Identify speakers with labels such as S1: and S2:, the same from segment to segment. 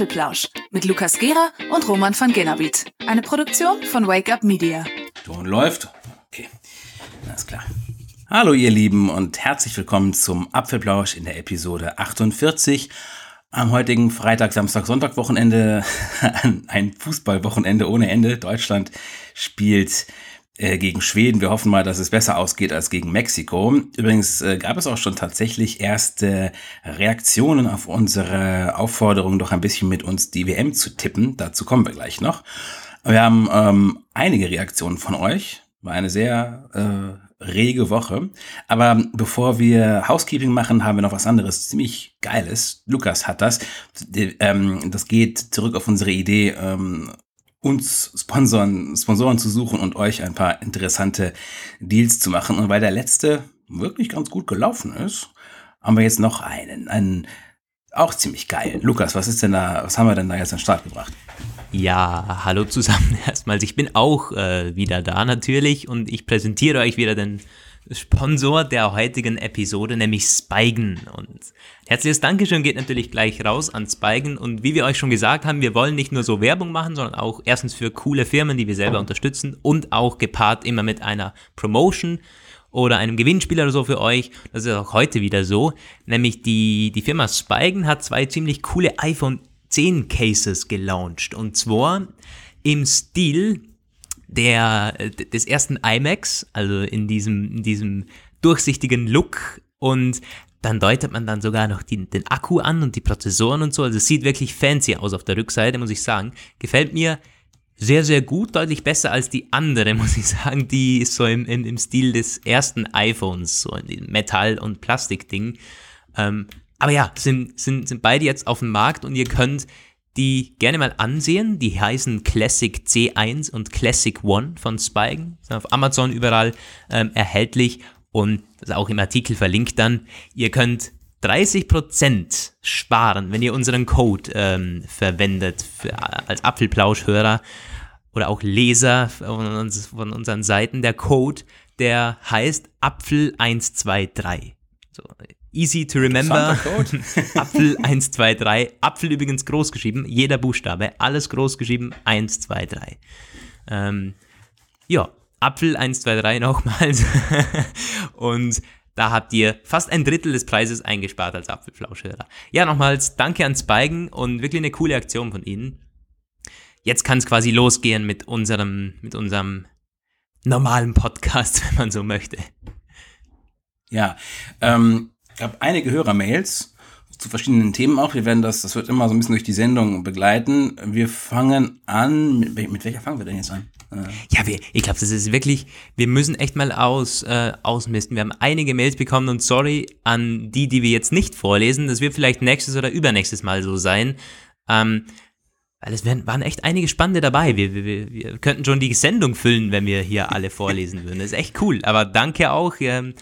S1: Apfelplausch mit Lukas Gera und Roman van Genabit. Eine Produktion von Wake Up Media.
S2: Ton läuft. Okay, alles klar. Hallo ihr Lieben und herzlich willkommen zum Apfelplausch in der Episode 48. Am heutigen Freitag, Samstag, Sonntag Wochenende, ein Fußballwochenende ohne Ende. Deutschland spielt gegen Schweden. Wir hoffen mal, dass es besser ausgeht als gegen Mexiko. Übrigens äh, gab es auch schon tatsächlich erste Reaktionen auf unsere Aufforderung, doch ein bisschen mit uns die WM zu tippen. Dazu kommen wir gleich noch. Wir haben ähm, einige Reaktionen von euch. War eine sehr äh, rege Woche. Aber bevor wir Housekeeping machen, haben wir noch was anderes ziemlich Geiles. Lukas hat das. Ähm, das geht zurück auf unsere Idee, ähm, uns Sponsoren, Sponsoren zu suchen und euch ein paar interessante Deals zu machen. Und weil der letzte wirklich ganz gut gelaufen ist, haben wir jetzt noch einen, einen auch ziemlich geil. Lukas, was ist denn da, was haben wir denn da jetzt an den Start gebracht?
S3: Ja, hallo zusammen erstmals. Ich bin auch äh, wieder da natürlich und ich präsentiere euch wieder den Sponsor der heutigen Episode, nämlich Spigen. Und herzliches Dankeschön geht natürlich gleich raus an Spigen. Und wie wir euch schon gesagt haben, wir wollen nicht nur so Werbung machen, sondern auch erstens für coole Firmen, die wir selber unterstützen und auch gepaart immer mit einer Promotion oder einem Gewinnspiel oder so für euch. Das ist auch heute wieder so. Nämlich die, die Firma Spigen hat zwei ziemlich coole iPhone 10 Cases gelauncht. Und zwar im Stil der, des ersten iMacs, also in diesem, in diesem durchsichtigen Look und dann deutet man dann sogar noch die, den Akku an und die Prozessoren und so. Also es sieht wirklich fancy aus auf der Rückseite, muss ich sagen. Gefällt mir sehr, sehr gut, deutlich besser als die andere, muss ich sagen. Die ist so im, im, im Stil des ersten iPhones, so in diesem Metall- und Plastikding. Ähm, aber ja, sind, sind, sind beide jetzt auf dem Markt und ihr könnt die gerne mal ansehen. Die heißen Classic C1 und Classic One von Spigen. Sind auf Amazon überall ähm, erhältlich und das ist auch im Artikel verlinkt dann. Ihr könnt 30% sparen, wenn ihr unseren Code ähm, verwendet für, als Apfelplauschhörer oder auch Leser von, uns, von unseren Seiten. Der Code, der heißt Apfel123. So, Easy to remember. Apfel 1, 2, 3. Apfel übrigens groß geschrieben, jeder Buchstabe, alles groß geschrieben, 1, 2, 3. Ähm, ja, Apfel 1, 2, 3 nochmals. Und da habt ihr fast ein Drittel des Preises eingespart als Apfelflauschhörer. Ja, nochmals danke an Spigen und wirklich eine coole Aktion von Ihnen. Jetzt kann es quasi losgehen mit unserem, mit unserem normalen Podcast, wenn man so möchte.
S2: Ja, ähm, gab einige Hörermails zu verschiedenen Themen auch. Wir werden das, das wird immer so ein bisschen durch die Sendung begleiten. Wir fangen an, mit, mit welcher fangen wir denn jetzt an?
S3: Äh. Ja, wir, ich glaube, das ist wirklich, wir müssen echt mal aus, äh, ausmisten. Wir haben einige Mails bekommen und sorry an die, die wir jetzt nicht vorlesen. Das wird vielleicht nächstes oder übernächstes Mal so sein. Ähm, weil es waren echt einige Spannende dabei. Wir, wir, wir könnten schon die Sendung füllen, wenn wir hier alle vorlesen würden. Das ist echt cool. Aber danke auch. Ähm,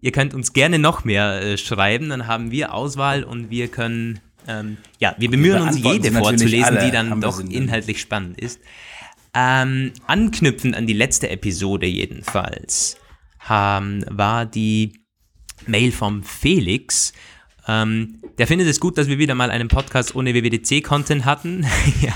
S3: Ihr könnt uns gerne noch mehr äh, schreiben, dann haben wir Auswahl und wir können, ähm, ja, wir bemühen uns, jede vorzulesen, die dann doch inhaltlich spannend ist. Ähm, anknüpfend an die letzte Episode jedenfalls, ähm, war die Mail vom Felix, ähm, der findet es gut, dass wir wieder mal einen Podcast ohne WWDC-Content hatten. ja.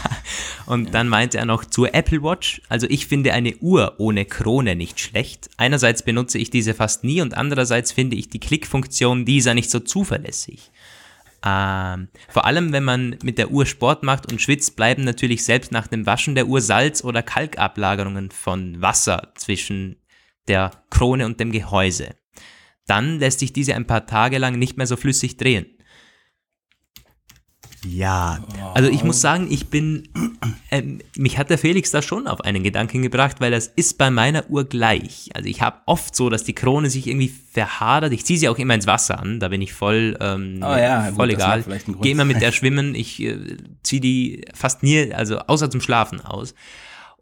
S3: Und dann meinte er noch zur Apple Watch. Also ich finde eine Uhr ohne Krone nicht schlecht. Einerseits benutze ich diese fast nie und andererseits finde ich die Klickfunktion dieser nicht so zuverlässig. Ähm, vor allem, wenn man mit der Uhr Sport macht und schwitzt, bleiben natürlich selbst nach dem Waschen der Uhr Salz- oder Kalkablagerungen von Wasser zwischen der Krone und dem Gehäuse dann lässt sich diese ein paar Tage lang nicht mehr so flüssig drehen. Ja, also ich muss sagen, ich bin, äh, mich hat der Felix da schon auf einen Gedanken gebracht, weil das ist bei meiner Uhr gleich. Also ich habe oft so, dass die Krone sich irgendwie verhadert. Ich ziehe sie auch immer ins Wasser an, da bin ich voll, ähm, oh ja, voll gut, egal. Gehe immer mit der schwimmen, ich äh, ziehe die fast nie, also außer zum Schlafen aus.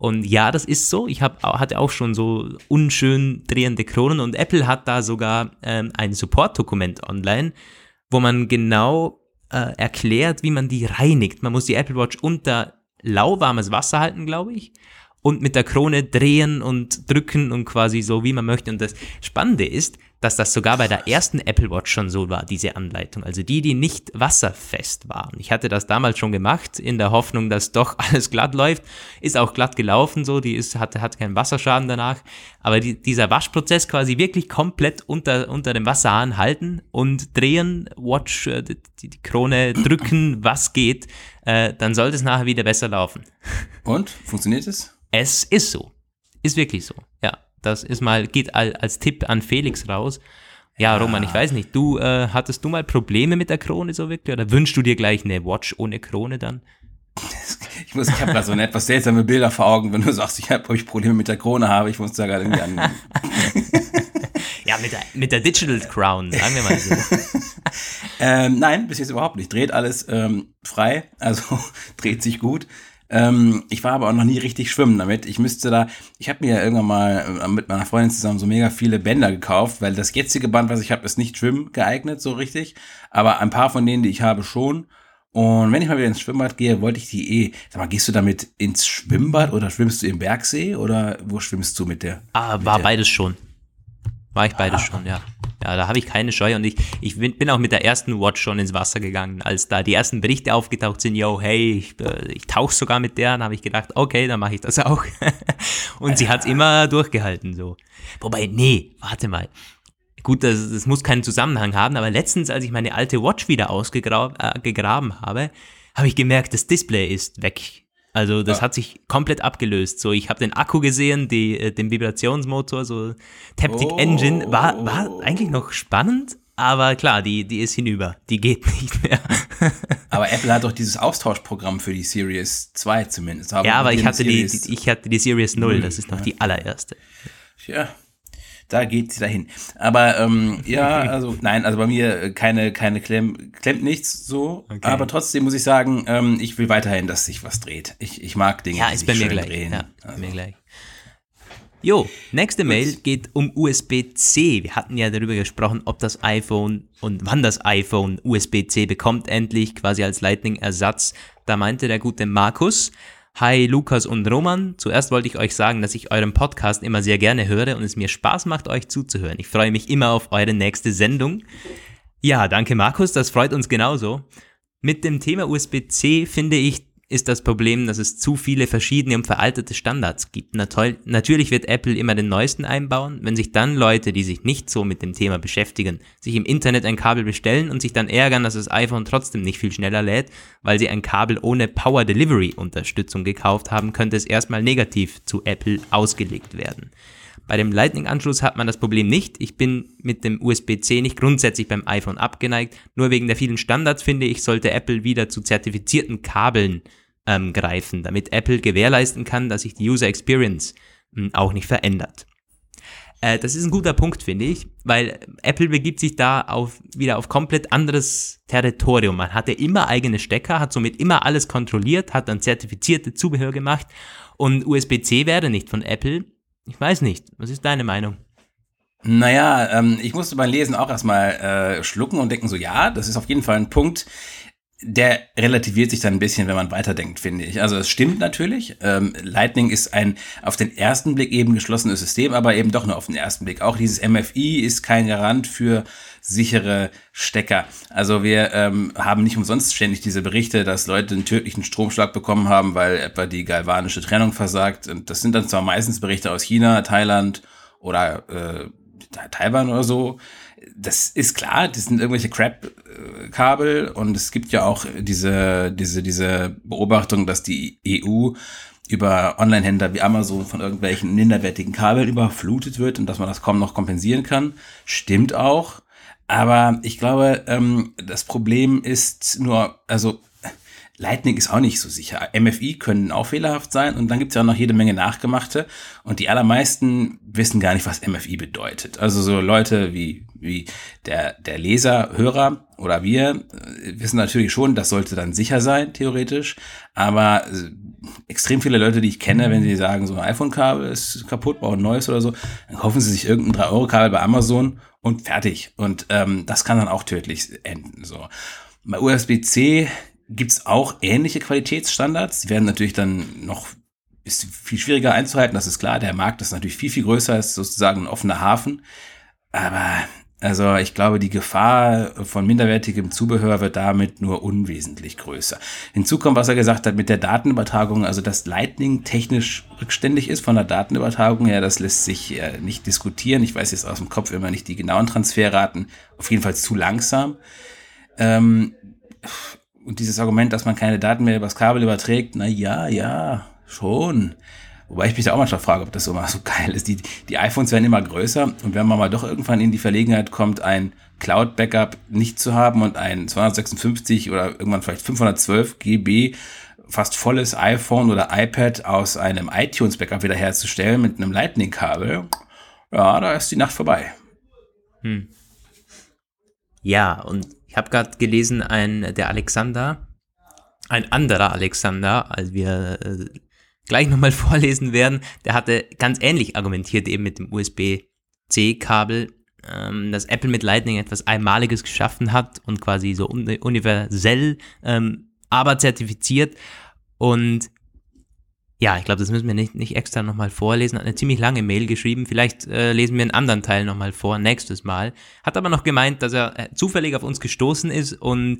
S3: Und ja, das ist so. Ich hab, hatte auch schon so unschön drehende Kronen und Apple hat da sogar ähm, ein Support-Dokument online, wo man genau äh, erklärt, wie man die reinigt. Man muss die Apple Watch unter lauwarmes Wasser halten, glaube ich, und mit der Krone drehen und drücken und quasi so, wie man möchte. Und das Spannende ist, dass das sogar bei der ersten Apple Watch schon so war, diese Anleitung. Also die, die nicht wasserfest waren. Ich hatte das damals schon gemacht, in der Hoffnung, dass doch alles glatt läuft. Ist auch glatt gelaufen, so. Die ist, hatte, hat keinen Wasserschaden danach. Aber die, dieser Waschprozess quasi wirklich komplett unter, unter dem Wasserhahn halten und drehen, Watch, äh, die, die Krone drücken, was geht, äh, dann sollte es nachher wieder besser laufen.
S2: Und? Funktioniert es?
S3: Es ist so. Ist wirklich so. Ja. Das ist mal, geht als Tipp an Felix raus. Ja, Roman, ich weiß nicht, du, äh, hattest du mal Probleme mit der Krone so wirklich? Oder wünschst du dir gleich eine Watch ohne Krone dann?
S2: Ich muss, ich habe gerade so eine etwas seltsame Bilder vor Augen, wenn du sagst, ich habe euch Probleme mit der Krone habe, ich muss da gerade irgendwie an.
S3: ja, mit der, mit der Digital Crown, sagen wir mal so.
S2: ähm, nein, bis jetzt überhaupt nicht. Dreht alles ähm, frei, also dreht sich gut. Ähm, ich war aber auch noch nie richtig schwimmen damit. Ich müsste da, ich habe mir ja irgendwann mal äh, mit meiner Freundin zusammen so mega viele Bänder gekauft, weil das jetzige Band, was ich habe, ist nicht schwimmen geeignet, so richtig. Aber ein paar von denen, die ich habe, schon. Und wenn ich mal wieder ins Schwimmbad gehe, wollte ich die eh. Sag mal, gehst du damit ins Schwimmbad oder schwimmst du im Bergsee oder wo schwimmst du mit der?
S3: Ah, war
S2: der?
S3: beides schon. War ich beides ah. schon, ja. Ja, da habe ich keine Scheu und ich, ich bin auch mit der ersten Watch schon ins Wasser gegangen. Als da die ersten Berichte aufgetaucht sind, yo, hey, ich, äh, ich tauche sogar mit der, dann habe ich gedacht, okay, dann mache ich das auch. und sie hat's immer durchgehalten so. Wobei, nee, warte mal. Gut, das, das muss keinen Zusammenhang haben, aber letztens, als ich meine alte Watch wieder ausgegraben äh, habe, habe ich gemerkt, das Display ist weg also das ja. hat sich komplett abgelöst. So, ich habe den Akku gesehen, die, äh, den Vibrationsmotor, so Taptic oh. Engine, war, war eigentlich noch spannend, aber klar, die, die ist hinüber. Die geht nicht mehr.
S2: aber Apple hat doch dieses Austauschprogramm für die Series 2 zumindest.
S3: ja, aber ich hatte, die, die, ich hatte die Series 0, das ist noch die allererste.
S2: Ja, da geht sie dahin. Aber ähm, ja, also nein, also bei mir äh, keine, keine Klemm, klemmt nichts so. Okay. Aber trotzdem muss ich sagen, ähm, ich will weiterhin, dass sich was dreht. Ich, ich mag Dinge,
S3: ja, die ist bei mir gleich. drehen. Ja, also. bei mir gleich. Jo, nächste Mail geht um USB-C. Wir hatten ja darüber gesprochen, ob das iPhone und wann das iPhone USB-C bekommt endlich, quasi als Lightning-Ersatz. Da meinte der gute Markus, Hi Lukas und Roman. Zuerst wollte ich euch sagen, dass ich euren Podcast immer sehr gerne höre und es mir Spaß macht, euch zuzuhören. Ich freue mich immer auf eure nächste Sendung. Ja, danke Markus, das freut uns genauso. Mit dem Thema USB-C finde ich, ist das Problem, dass es zu viele verschiedene und veraltete Standards gibt. Natürlich wird Apple immer den neuesten einbauen. Wenn sich dann Leute, die sich nicht so mit dem Thema beschäftigen, sich im Internet ein Kabel bestellen und sich dann ärgern, dass das iPhone trotzdem nicht viel schneller lädt, weil sie ein Kabel ohne Power Delivery Unterstützung gekauft haben, könnte es erstmal negativ zu Apple ausgelegt werden. Bei dem Lightning-Anschluss hat man das Problem nicht. Ich bin mit dem USB-C nicht grundsätzlich beim iPhone abgeneigt. Nur wegen der vielen Standards finde ich, sollte Apple wieder zu zertifizierten Kabeln ähm, greifen, damit Apple gewährleisten kann, dass sich die User Experience mh, hm, auch nicht verändert. Äh, das ist ein guter Punkt, finde ich, weil Apple begibt sich da auf, wieder auf komplett anderes Territorium. Man hatte immer eigene Stecker, hat somit immer alles kontrolliert, hat dann zertifizierte Zubehör gemacht und USB-C wäre nicht von Apple. Ich weiß nicht. Was ist deine Meinung?
S2: Naja, ähm, ich musste beim Lesen auch erstmal äh, schlucken und denken so, ja, das ist auf jeden Fall ein Punkt, der relativiert sich dann ein bisschen, wenn man weiterdenkt, finde ich. Also es stimmt natürlich. Ähm, Lightning ist ein auf den ersten Blick eben geschlossenes System, aber eben doch nur auf den ersten Blick. Auch dieses MFI ist kein Garant für sichere Stecker. Also wir ähm, haben nicht umsonst ständig diese Berichte, dass Leute einen tödlichen Stromschlag bekommen haben, weil etwa die galvanische Trennung versagt. Und das sind dann zwar meistens Berichte aus China, Thailand oder äh, Taiwan oder so das ist klar, das sind irgendwelche Crap-Kabel und es gibt ja auch diese, diese, diese Beobachtung, dass die EU über Online-Händler wie Amazon von irgendwelchen minderwertigen Kabeln überflutet wird und dass man das kaum noch kompensieren kann. Stimmt auch. Aber ich glaube, ähm, das Problem ist nur, also Lightning ist auch nicht so sicher. MFI können auch fehlerhaft sein und dann gibt es ja auch noch jede Menge Nachgemachte und die allermeisten wissen gar nicht, was MFI bedeutet. Also so Leute wie, wie der, der Leser, Hörer oder wir äh, wissen natürlich schon, das sollte dann sicher sein, theoretisch, aber äh, extrem viele Leute, die ich kenne, wenn sie sagen, so ein iPhone-Kabel ist kaputt, brauchen ein neues oder so, dann kaufen sie sich irgendein 3-Euro-Kabel bei Amazon und fertig. Und ähm, das kann dann auch tödlich enden. So. Bei USB-C gibt's auch ähnliche Qualitätsstandards. Die werden natürlich dann noch ist viel schwieriger einzuhalten, das ist klar. Der Markt ist natürlich viel, viel größer, ist sozusagen ein offener Hafen. Aber also ich glaube, die Gefahr von minderwertigem Zubehör wird damit nur unwesentlich größer. Hinzu kommt, was er gesagt hat mit der Datenübertragung, also dass Lightning technisch rückständig ist von der Datenübertragung her, das lässt sich äh, nicht diskutieren. Ich weiß jetzt aus dem Kopf immer nicht die genauen Transferraten, auf jeden Fall zu langsam. Ähm, und dieses Argument, dass man keine Daten mehr übers Kabel überträgt, na ja, ja, schon. Wobei ich mich da auch manchmal frage, ob das mal so geil ist. Die, die iPhones werden immer größer und wenn man mal doch irgendwann in die Verlegenheit kommt, ein Cloud-Backup nicht zu haben und ein 256 oder irgendwann vielleicht 512 GB fast volles iPhone oder iPad aus einem iTunes-Backup wiederherzustellen mit einem Lightning-Kabel, ja, da ist die Nacht vorbei. Hm.
S3: Ja, und ich habe gerade gelesen, ein der Alexander, ein anderer Alexander, als wir äh, gleich nochmal vorlesen werden, der hatte ganz ähnlich argumentiert eben mit dem USB-C-Kabel, ähm, dass Apple mit Lightning etwas Einmaliges geschaffen hat und quasi so un universell, ähm, aber zertifiziert. Und ja, ich glaube, das müssen wir nicht, nicht extra nochmal vorlesen. Hat eine ziemlich lange Mail geschrieben. Vielleicht äh, lesen wir einen anderen Teil nochmal vor, nächstes Mal. Hat aber noch gemeint, dass er äh, zufällig auf uns gestoßen ist und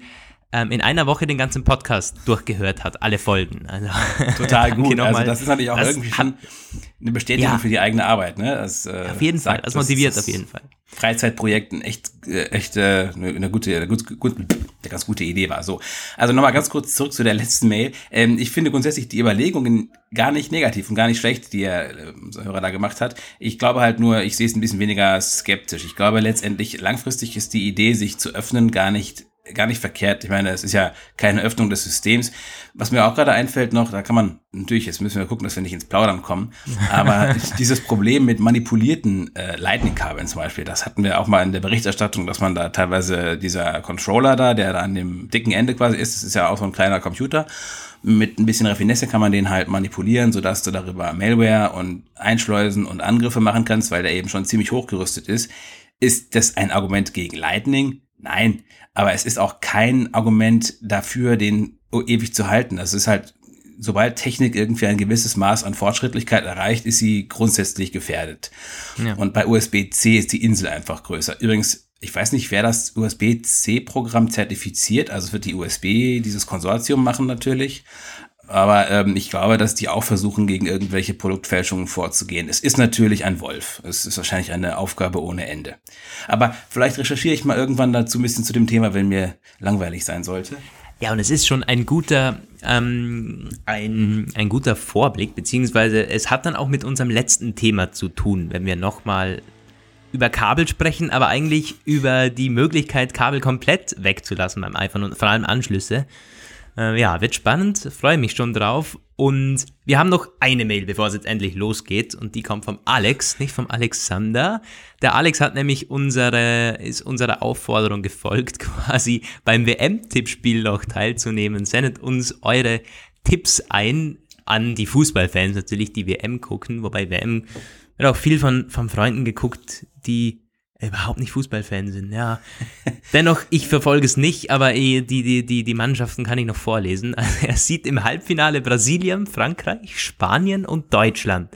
S3: ähm, in einer Woche den ganzen Podcast durchgehört hat, alle Folgen.
S2: Also, Total gut. also das ist natürlich auch irgendwie schon eine Bestätigung ja, für die eigene Arbeit. Ne? Das,
S3: äh, auf jeden Fall, das motiviert auf jeden Fall.
S2: Freizeitprojekten echt, äh, echt äh, eine, gute, eine, gut, gut, eine ganz gute Idee war. So, also nochmal ganz kurz zurück zu der letzten Mail. Ähm, ich finde grundsätzlich die Überlegungen gar nicht negativ und gar nicht schlecht, die er, äh, unser Hörer da gemacht hat. Ich glaube halt nur, ich sehe es ein bisschen weniger skeptisch. Ich glaube letztendlich langfristig ist die Idee, sich zu öffnen, gar nicht gar nicht verkehrt. Ich meine, es ist ja keine Öffnung des Systems. Was mir auch gerade einfällt noch, da kann man, natürlich, jetzt müssen wir gucken, dass wir nicht ins Plaudern kommen, aber dieses Problem mit manipulierten äh, Lightning-Kabeln zum Beispiel, das hatten wir auch mal in der Berichterstattung, dass man da teilweise dieser Controller da, der da an dem dicken Ende quasi ist, das ist ja auch so ein kleiner Computer, mit ein bisschen Raffinesse kann man den halt manipulieren, sodass du darüber Malware und Einschleusen und Angriffe machen kannst, weil der eben schon ziemlich hochgerüstet ist. Ist das ein Argument gegen Lightning? Nein, aber es ist auch kein Argument dafür, den ewig zu halten. Das ist halt, sobald Technik irgendwie ein gewisses Maß an Fortschrittlichkeit erreicht, ist sie grundsätzlich gefährdet. Ja. Und bei USB-C ist die Insel einfach größer. Übrigens, ich weiß nicht, wer das USB-C-Programm zertifiziert. Also es wird die USB, dieses Konsortium machen natürlich. Aber ähm, ich glaube, dass die auch versuchen, gegen irgendwelche Produktfälschungen vorzugehen. Es ist natürlich ein Wolf. Es ist wahrscheinlich eine Aufgabe ohne Ende. Aber vielleicht recherchiere ich mal irgendwann dazu ein bisschen zu dem Thema, wenn mir langweilig sein sollte.
S3: Ja, und es ist schon ein guter, ähm, ein, ein guter Vorblick, beziehungsweise es hat dann auch mit unserem letzten Thema zu tun, wenn wir nochmal über Kabel sprechen, aber eigentlich über die Möglichkeit, Kabel komplett wegzulassen beim iPhone und vor allem Anschlüsse. Äh, ja, wird spannend, freue mich schon drauf. Und wir haben noch eine Mail, bevor es jetzt endlich losgeht. Und die kommt vom Alex, nicht vom Alexander. Der Alex hat nämlich unsere, ist unserer Aufforderung gefolgt, quasi beim WM-Tippspiel noch teilzunehmen. Sendet uns eure Tipps ein an die Fußballfans natürlich, die WM gucken. Wobei WM wird auch viel von, von Freunden geguckt, die überhaupt nicht Fußballfan sind, ja. Dennoch, ich verfolge es nicht, aber die, die, die, die Mannschaften kann ich noch vorlesen. Also er sieht im Halbfinale Brasilien, Frankreich, Spanien und Deutschland.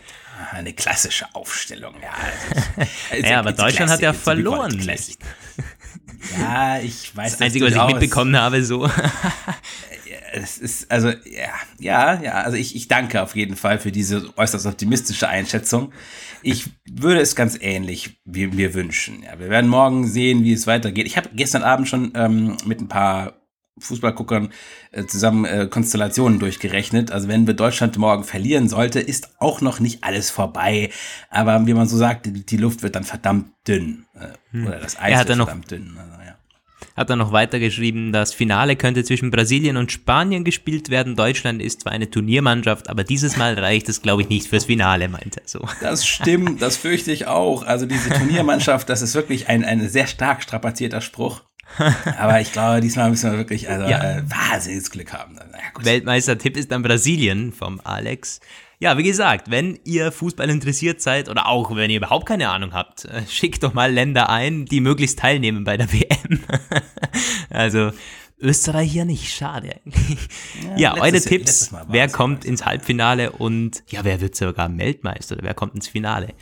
S2: Eine klassische Aufstellung, ja.
S3: Also, also ja, aber Deutschland hat ja verloren.
S2: Ja, ich weiß
S3: das Einzige, was ich mitbekommen habe, so.
S2: Es ist, also, ja, ja, ja, also ich, ich danke auf jeden Fall für diese äußerst optimistische Einschätzung. Ich würde es ganz ähnlich wie mir wünschen. Ja, wir werden morgen sehen, wie es weitergeht. Ich habe gestern Abend schon ähm, mit ein paar Fußballguckern äh, zusammen äh, Konstellationen durchgerechnet. Also wenn wir Deutschland morgen verlieren sollte, ist auch noch nicht alles vorbei. Aber wie man so sagt, die, die Luft wird dann verdammt dünn. Äh, hm. Oder das Eis wird verdammt dünn. Also, ja
S3: hat er noch weitergeschrieben, das Finale könnte zwischen Brasilien und Spanien gespielt werden. Deutschland ist zwar eine Turniermannschaft, aber dieses Mal reicht es, glaube ich, nicht fürs Finale, meint er so.
S2: Das stimmt, das fürchte ich auch. Also diese Turniermannschaft, das ist wirklich ein, ein sehr stark strapazierter Spruch. Aber ich glaube, diesmal müssen wir wirklich also, ja. äh, wahnsinniges Glück haben.
S3: Ja, Weltmeister-Tipp ist dann Brasilien vom Alex. Ja, wie gesagt, wenn ihr Fußball interessiert seid oder auch wenn ihr überhaupt keine Ahnung habt, äh, schickt doch mal Länder ein, die möglichst teilnehmen bei der WM. also Österreich ja nicht, schade. Ja, ja eure Tipps, wer kommt ins Halbfinale und ja, wer wird sogar Weltmeister oder wer kommt ins Finale?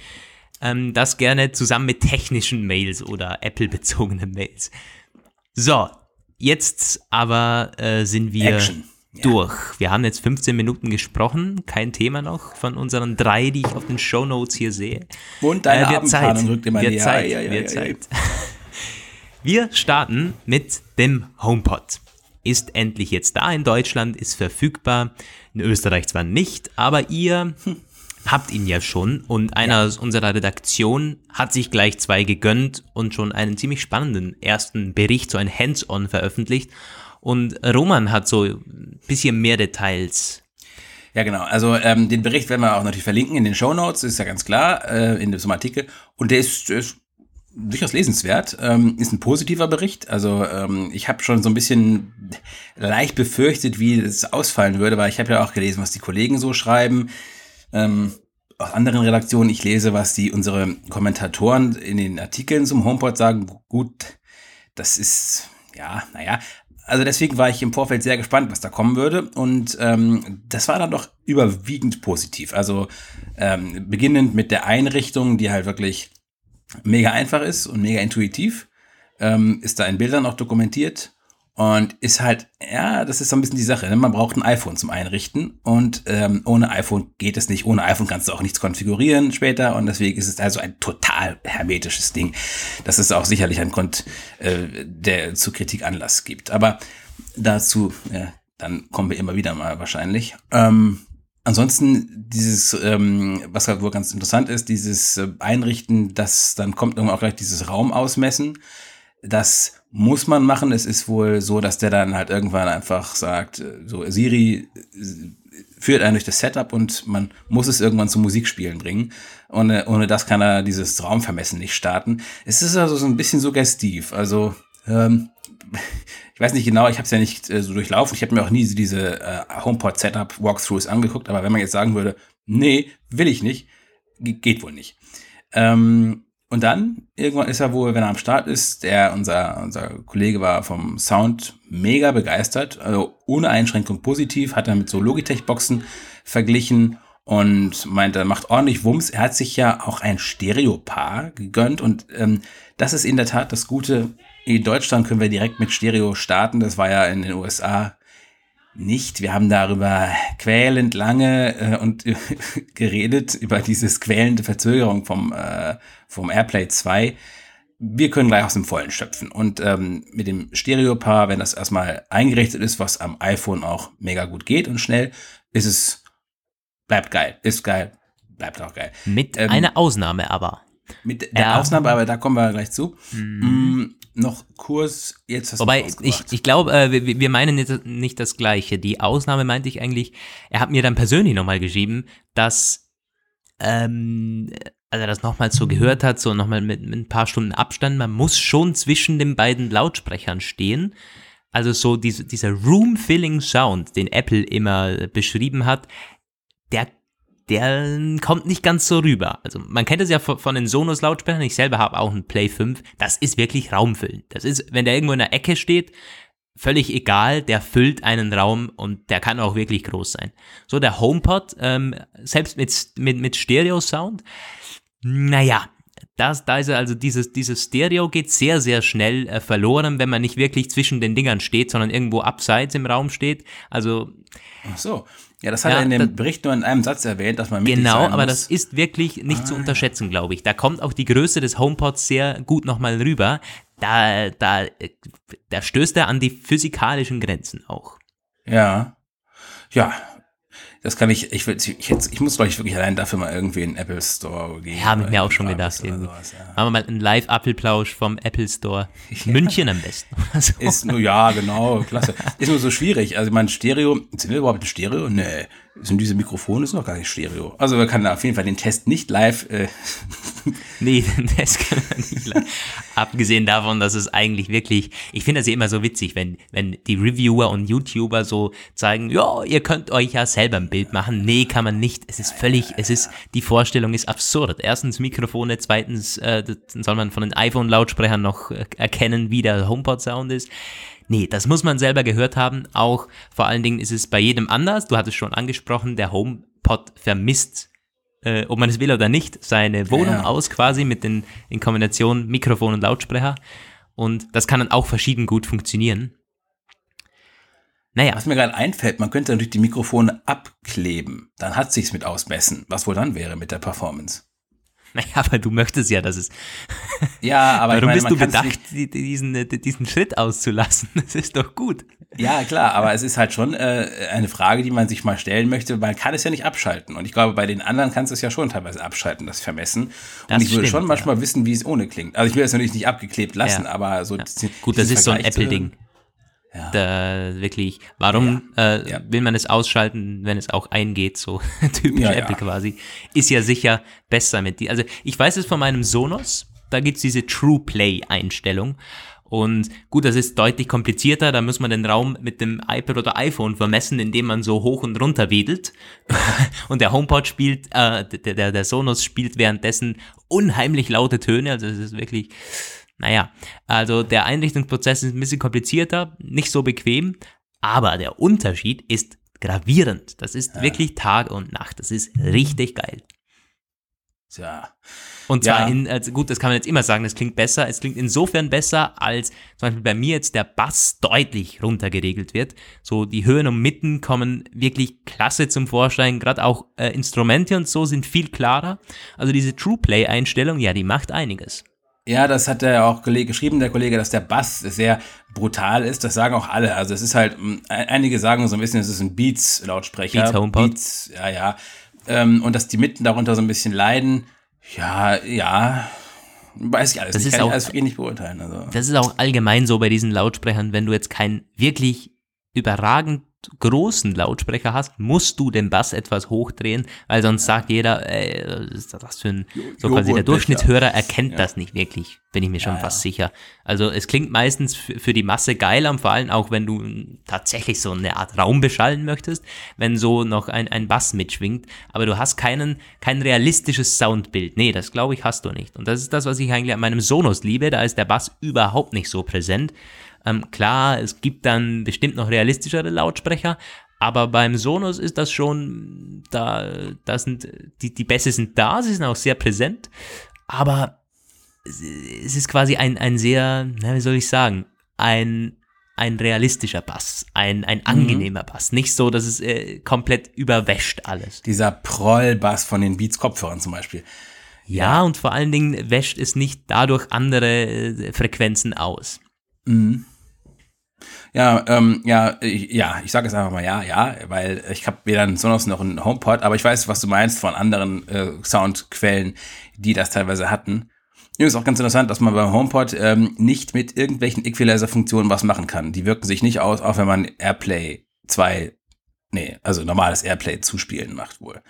S3: Ähm, das gerne zusammen mit technischen Mails oder Apple-bezogenen Mails. So, jetzt aber äh, sind wir
S2: Action. Ja.
S3: durch. Wir haben jetzt 15 Minuten gesprochen, kein Thema noch von unseren drei, die ich auf den Show Notes hier sehe.
S2: Und deine
S3: Äh,
S2: Abendplanung
S3: Zeit.
S2: rückt immer
S3: wird
S2: näher.
S3: Zeit,
S2: Ja, ja, ja.
S3: Zeit. Wir starten mit dem HomePod. Ist endlich jetzt da in Deutschland, ist verfügbar. In Österreich zwar nicht, aber ihr habt ihn ja schon und einer aus unserer Redaktion hat sich gleich zwei gegönnt und schon einen ziemlich spannenden ersten Bericht, so ein Hands-on veröffentlicht. Und Roman hat so ein bisschen mehr Details.
S2: Ja, genau. Also ähm, den Bericht werden wir auch natürlich verlinken in den Show Notes, ist ja ganz klar, äh, in diesem Artikel. Und der ist, ist durchaus lesenswert. Ähm, ist ein positiver Bericht. Also ähm, ich habe schon so ein bisschen leicht befürchtet, wie es ausfallen würde, weil ich habe ja auch gelesen, was die Kollegen so schreiben. Ähm, aus anderen Redaktionen, ich lese, was die unsere Kommentatoren in den Artikeln zum HomePod sagen. Gut, das ist, ja, naja. Also deswegen war ich im Vorfeld sehr gespannt, was da kommen würde. Und ähm, das war dann doch überwiegend positiv. Also ähm, beginnend mit der Einrichtung, die halt wirklich mega einfach ist und mega intuitiv, ähm, ist da in Bildern auch dokumentiert und ist halt, ja, das ist so ein bisschen die Sache. Ne? Man braucht ein iPhone zum Einrichten und ähm, ohne iPhone geht es nicht. Ohne iPhone kannst du auch nichts konfigurieren später und deswegen ist es also ein total hermetisches Ding. Das ist auch sicherlich ein Grund, äh, der zu Kritik Anlass gibt. Aber dazu, ja, dann kommen wir immer wieder mal wahrscheinlich. Ähm, Ansonsten dieses, ähm, was halt wohl ganz interessant ist, dieses äh, Einrichten, das dann kommt irgendwann auch gleich dieses Raum ausmessen. Das muss man machen. Es ist wohl so, dass der dann halt irgendwann einfach sagt, äh, so Siri äh, führt einen durch das Setup und man muss es irgendwann zum Musikspielen bringen. Ohne, ohne das kann er dieses Raumvermessen nicht starten. Es ist also so ein bisschen suggestiv. Also ähm, ich weiß nicht genau, ich habe es ja nicht äh, so durchlaufen. Ich habe mir auch nie diese äh, HomePod Setup Walkthroughs angeguckt, aber wenn man jetzt sagen würde, nee, will ich nicht, ge- geht wohl nicht. Ähm, und dann, irgendwann ist er wohl, wenn er am Start ist, der, unser, unser Kollege war vom Sound mega begeistert, also ohne Einschränkung positiv, hat er mit so Logitech-Boxen verglichen und meinte, er macht ordentlich Wumms. Er hat sich ja auch ein Stereopaar gegönnt und ähm, das ist in der Tat das Gute. In Deutschland können wir direkt mit Stereo starten. Das war ja in den USA nicht. Wir haben darüber quälend lange äh, und geredet, über dieses quälende Verzögerung vom, äh, vom Airplay 2. Wir können gleich aus dem Vollen schöpfen. Und ähm, mit dem Stereopaar, wenn das erstmal eingerichtet ist, was am iPhone auch mega gut geht und schnell, ist es, bleibt geil, ist geil, bleibt auch geil.
S3: Mit
S2: Ähm,
S3: einer Ausnahme aber.
S2: Mit der
S3: Ja.
S2: Ausnahme, aber da kommen wir gleich zu. Mm, noch Kurs, jetzt hast
S3: Wobei,
S2: du
S3: ich, ich glaube, äh, wir, wir meinen nicht, nicht das Gleiche. Die Ausnahme meinte ich eigentlich, er hat mir dann persönlich nochmal geschrieben, dass, ähm, als er das nochmal so gehört hat, so nochmal mit, mit ein paar Stunden Abstand, man muss schon zwischen den beiden Lautsprechern stehen. Also so diese, dieser Room-Filling-Sound, den Apple immer beschrieben hat, der der kommt nicht ganz so rüber. Also man kennt es ja von, den Sonos-Lautsprechern, ich selber habe auch einen Play 5, das ist wirklich raumfüllend. Das ist, wenn der irgendwo in der Ecke steht, völlig egal, der füllt einen Raum und der kann auch wirklich groß sein. So, der HomePod, ähm, selbst mit, mit, mit Stereo-Sound, naja, das, da ist also dieses, dieses Stereo geht sehr, sehr schnell äh, verloren, wenn man nicht wirklich zwischen den Dingern steht, sondern irgendwo abseits im Raum steht. Also
S2: Ach so. Ja, das hat
S3: Ja,
S2: er in dem
S3: das-
S2: Bericht nur in einem Satz erwähnt, dass man
S3: Genau, aber das ist wirklich nicht zu unterschätzen, glaube ich. Da kommt auch die Größe des HomePods sehr gut nochmal rüber. Da, da, äh, da stößt er an die physikalischen Grenzen auch.
S2: Ja. Ja. Das kann ich, ich, ich, jetzt, ich muss, glaube ich, wirklich allein dafür mal irgendwie in den Apple Store gehen.
S3: Ja,
S2: oder
S3: mir auch schon gedacht.
S2: sowas, ja.
S3: Machen wir mal einen Live-Apfelplausch vom Apple Store. München am besten. Also,
S2: Ist nur, ja, genau, klasse. Ist nur so schwierig. Also, ich meine, Stereo, sind wir überhaupt ein Stereo? Nee. Sind diese Mikrofone ist noch gar nicht Stereo. Also, wir können auf jeden Fall den Test nicht live, äh,
S3: nee, das kann man nicht lang. Abgesehen davon, dass es eigentlich wirklich, ich finde das ja immer so witzig, wenn, wenn die Reviewer und YouTuber so zeigen, ja, ihr könnt euch ja selber ein Bild machen. Nee, kann man nicht. Es ist völlig, es ist, die Vorstellung ist absurd. Erstens Mikrofone, zweitens äh, soll man von den iPhone-Lautsprechern noch äh, erkennen, wie der HomePod-Sound ist. Nee, das muss man selber gehört haben. Auch vor allen Dingen ist es bei jedem anders. Du hattest schon angesprochen, der HomePod vermisst äh, ob man es will oder nicht, seine Wohnung
S2: Ja.
S3: aus quasi mit den in Kombination Mikrofon und Lautsprecher. Und das kann dann auch verschieden gut funktionieren. Naja,
S2: Was mir gerade einfällt, man könnte natürlich die Mikrofone abkleben. Dann hat sich's mit ausmessen. Was wohl dann wäre mit der Performance?
S3: naja, aber du möchtest ja, dass es.
S2: Ja, aber
S3: Warum
S2: ich meine,
S3: bist du bedacht, diesen, äh, diesen Schritt auszulassen? Das ist doch gut.
S2: Ja, klar, aber es ist halt schon äh, eine Frage, die man sich mal stellen möchte. Man kann es ja nicht abschalten. Und ich glaube, bei den anderen kannst du es ja schon teilweise abschalten, das Vermessen. Und
S3: Das
S2: ich würde
S3: stimmt,
S2: schon manchmal wissen, wie es ohne klingt. Also ich will es natürlich nicht abgeklebt lassen,
S3: Ja.
S2: aber so.
S3: Ja. Gut, das ist so ein Apple-Ding.
S2: Ja.
S3: Da wirklich, warum äh,
S2: Ja.
S3: will man es ausschalten, wenn es auch eingeht, so typisch
S2: Ja, ja.
S3: Apple quasi, ist ja sicher besser mit die. Also ich weiß es von meinem Sonos, da gibt's diese True Play-Einstellung. Und gut, das ist deutlich komplizierter, da muss man den Raum mit dem iPad oder iPhone vermessen, indem man so hoch und runter wedelt. und der HomePod spielt, äh, der, der, der Sonos spielt währenddessen unheimlich laute Töne, also es ist wirklich, naja, also der Einrichtungsprozess ist ein bisschen komplizierter, nicht so bequem, aber der Unterschied ist gravierend. Das ist wirklich Tag und Nacht. Das ist richtig geil.
S2: Ja.
S3: Und zwar
S2: Ja.
S3: in, also gut, das kann man jetzt immer sagen, das klingt besser. Es klingt insofern besser, als zum Beispiel bei mir jetzt der Bass deutlich runtergeregelt wird. So die Höhen und Mitten kommen wirklich klasse zum Vorschein. Gerade auch äh, Instrumente und so sind viel klarer. Also diese True Play Einstellung, ja, die macht einiges.
S2: Ja, das hat er auch geschrieben, der Kollege, dass der Bass sehr brutal ist. Das sagen auch alle. Also es ist halt, mh, ein- einige sagen so ein bisschen, es ist ein Beats-Lautsprecher.
S3: Beats HomePod.
S2: Beats, ja, ja. Ähm, und dass die Mitten darunter so ein bisschen leiden. Ja, ja. Weiß ich alles.
S3: Das
S2: nicht.
S3: ist
S2: kann ich
S3: auch-
S2: alles wirklich nicht beurteilen. Also.
S3: Das ist auch allgemein so bei diesen Lautsprechern, wenn du jetzt keinen wirklich überragend großen Lautsprecher hast, musst du den Bass etwas hochdrehen, weil sonst sagt jeder, ey, was ist das für ein, so quasi der. Durchschnittshörer erkennt das nicht wirklich, bin ich mir schon
S2: Ja,
S3: fast sicher. Also es klingt meistens für, die Masse geil, am vor allem auch wenn du tatsächlich so eine Art Raum beschallen möchtest, wenn so noch ein, ein Bass mitschwingt, aber du hast keinen, kein realistisches Soundbild. Nee, das glaube ich hast du nicht. Und das ist das, was ich eigentlich an meinem Sonos liebe, da ist der Bass überhaupt nicht so präsent. Ähm, klar, es gibt dann bestimmt noch realistischere Lautsprecher, aber beim Sonos ist das schon, da, da sind, die, die Bässe sind da, sie sind auch sehr präsent, aber es ist quasi ein, ein sehr, na, wie soll ich sagen, ein, ein realistischer Bass, ein, ein angenehmer Bass. Nicht so, dass es äh, komplett überwäscht alles.
S2: Dieser Proll-Bass von den Beats-Kopfhörern zum Beispiel.
S3: Ja, und vor allen Dingen wäscht es nicht dadurch andere äh, Frequenzen aus.
S2: Ja, ähm, ja, ich, ja, ich sage es einfach mal ja, ja, weil ich habe weder einen Sonos noch einen HomePod, aber ich weiß, was du meinst von anderen äh, Soundquellen, die das teilweise hatten. Übrigens auch ganz interessant, dass man beim HomePod ähm, nicht mit irgendwelchen Equalizer-Funktionen was machen kann. Die wirken sich nicht aus, auch wenn man Airplay 2, nee, also normales Airplay zuspielen macht wohl.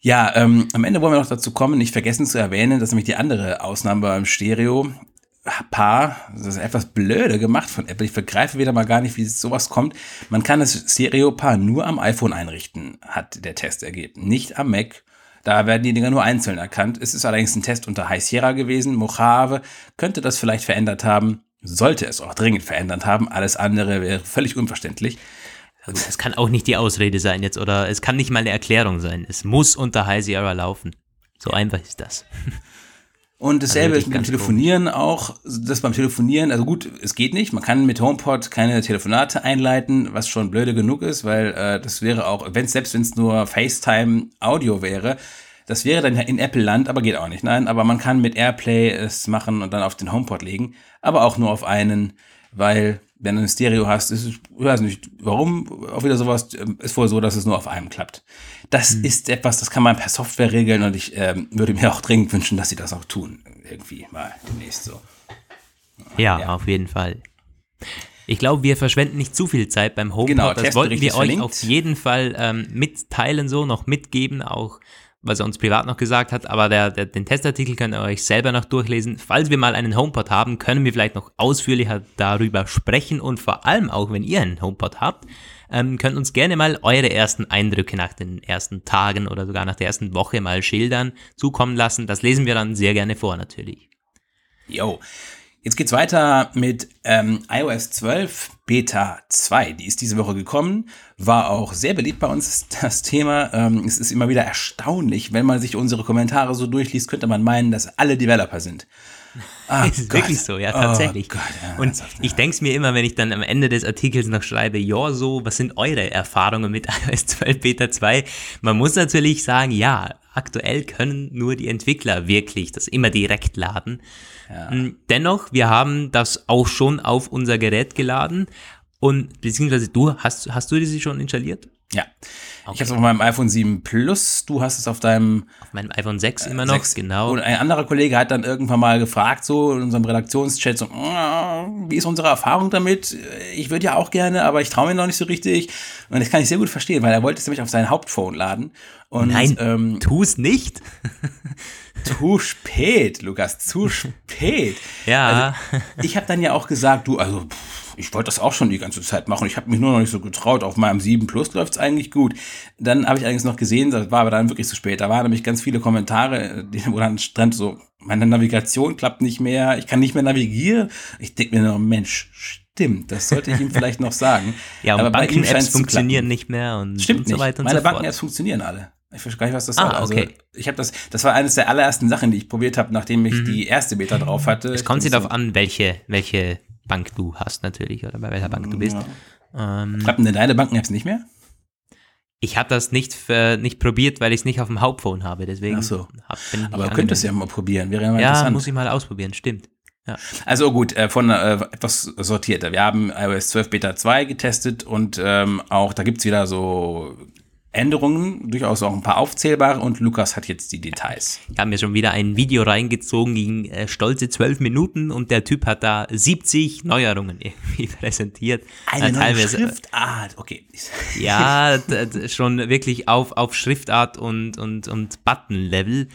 S2: Ja, ähm, am Ende wollen wir noch dazu kommen, nicht vergessen zu erwähnen, dass nämlich die andere Ausnahme beim Stereo Paar, das ist etwas blöde gemacht von Apple. Ich begreife wieder mal gar nicht, wie sowas kommt. Man kann das Stereo-Paar nur am iPhone einrichten, hat der Test ergeben, nicht am Mac. Da werden die Dinger nur einzeln erkannt. Es ist allerdings ein Test unter High Sierra gewesen. Mojave könnte das vielleicht verändert haben, sollte es auch dringend verändert haben. Alles andere wäre völlig unverständlich.
S3: Es kann auch nicht die Ausrede sein jetzt oder es kann nicht mal eine Erklärung sein. Es muss unter High Sierra laufen. So einfach ist das.
S2: Und dasselbe
S3: wirklich
S2: ist mit dem
S3: ganz
S2: Telefonieren auch, das beim Telefonieren, also gut, es geht nicht, man kann mit HomePod keine Telefonate einleiten, was schon blöde genug ist, weil äh, das wäre auch, wenn selbst wenn es nur FaceTime Audio wäre, das wäre dann in Apple-Land, aber geht auch nicht, nein, aber man kann mit Airplay es machen und dann auf den HomePod legen, aber auch nur auf einen, weil wenn du ein Stereo hast, ist es, ich weiß nicht, warum, auch wieder sowas, ähm, ist wohl so, dass es nur auf einem klappt. Das ist etwas, das kann man per Software regeln und ich ähm, würde mir auch dringend wünschen, dass sie das auch tun. Irgendwie mal demnächst so.
S3: Ja,
S2: Ja.
S3: auf jeden Fall. Ich glaube, wir verschwenden nicht zu viel Zeit beim HomePod.
S2: Genau,
S3: das wollten wir euch
S2: verlinkt.
S3: auf jeden Fall ähm, mitteilen, so noch mitgeben, auch was er uns privat noch gesagt hat. Aber der, der, den Testartikel könnt ihr euch selber noch durchlesen. Falls wir mal einen HomePod haben, können wir vielleicht noch ausführlicher darüber sprechen und vor allem auch, wenn ihr einen HomePod habt, ähm, könnt uns gerne mal eure ersten Eindrücke nach den ersten Tagen oder sogar nach der ersten Woche mal schildern, zukommen lassen. Das lesen wir dann sehr gerne vor, natürlich.
S2: Jo. Jetzt geht's weiter mit ähm, iOS 12 Beta 2. Die ist diese Woche gekommen, war auch sehr beliebt bei uns, das Thema. Ähm, es ist immer wieder erstaunlich, wenn man sich unsere Kommentare so durchliest, könnte man meinen, dass alle Developer sind.
S3: Ah, ist Gott. wirklich so, ja, tatsächlich. Oh Gott, ja, und ich denke es mir immer, wenn ich dann am Ende des Artikels noch schreibe, ja, so, was sind eure Erfahrungen mit iOS 12 Beta 2? Man muss natürlich sagen, ja, aktuell können nur die Entwickler wirklich das immer direkt laden. Ja. Hm, dennoch, wir haben das auch schon auf unser Gerät geladen und beziehungsweise du, hast, hast du diese schon installiert?
S2: Ja. Okay. Ich habe es auf meinem iPhone 7 Plus, du hast es auf deinem.
S3: Auf meinem iPhone 6 immer noch, 6.
S2: genau. Und ein anderer Kollege hat dann irgendwann mal gefragt, so in unserem Redaktionschat, so, mm, wie ist unsere Erfahrung damit? Ich würde ja auch gerne, aber ich traue mir noch nicht so richtig. Und das kann ich sehr gut verstehen, weil er wollte es nämlich auf sein Hauptphone laden. Und,
S3: Nein, ähm, tu es nicht.
S2: Zu spät, Lukas, zu spät.
S3: ja.
S2: Also, ich habe dann ja auch gesagt, du, also. Pff, ich wollte das auch schon die ganze Zeit machen. Ich habe mich nur noch nicht so getraut. Auf meinem 7 Plus läuft es eigentlich gut. Dann habe ich allerdings noch gesehen, das war aber dann wirklich zu spät. Da waren nämlich ganz viele Kommentare, wo dann stand so, meine Navigation klappt nicht mehr, ich kann nicht mehr navigieren. Ich denke mir nur, Mensch, stimmt, das sollte ich ihm vielleicht noch sagen.
S3: ja, und Banken-Apps funktionieren nicht mehr und,
S2: stimmt
S3: und so weiter
S2: und Meine so Banken-Apps funktionieren alle. Ich weiß gar nicht, was das ah, soll. Also, okay. Ich habe das, das war eines der allerersten Sachen, die ich probiert habe, nachdem ich mhm. die erste Beta drauf hatte.
S3: Es kommt sich darauf an, welche, welche Bank du hast natürlich oder bei welcher Bank du bist.
S2: Ja. Ähm, Klappen denn deine Banken-Apps nicht mehr?
S3: Ich habe das nicht, für, nicht probiert, weil ich es nicht auf dem Hauptphone habe. Deswegen
S2: Ach so. Hab, Aber könntest ja mal probieren. Wäre ja
S3: mal Ja, muss ich mal ausprobieren, stimmt. Ja.
S2: Also gut, äh, von äh, etwas sortierter. Wir haben iOS 12 Beta 2 getestet und ähm, auch da gibt es wieder so Änderungen, durchaus auch ein paar aufzählbare und Lukas hat jetzt die Details.
S3: Ich habe mir schon wieder ein Video reingezogen, ging äh, stolze zwölf Minuten und der Typ hat da 70 Neuerungen irgendwie präsentiert.
S2: Eine äh, neue Schriftart, okay.
S3: ja, schon wirklich auf, auf Schriftart und, und, und Button-Level.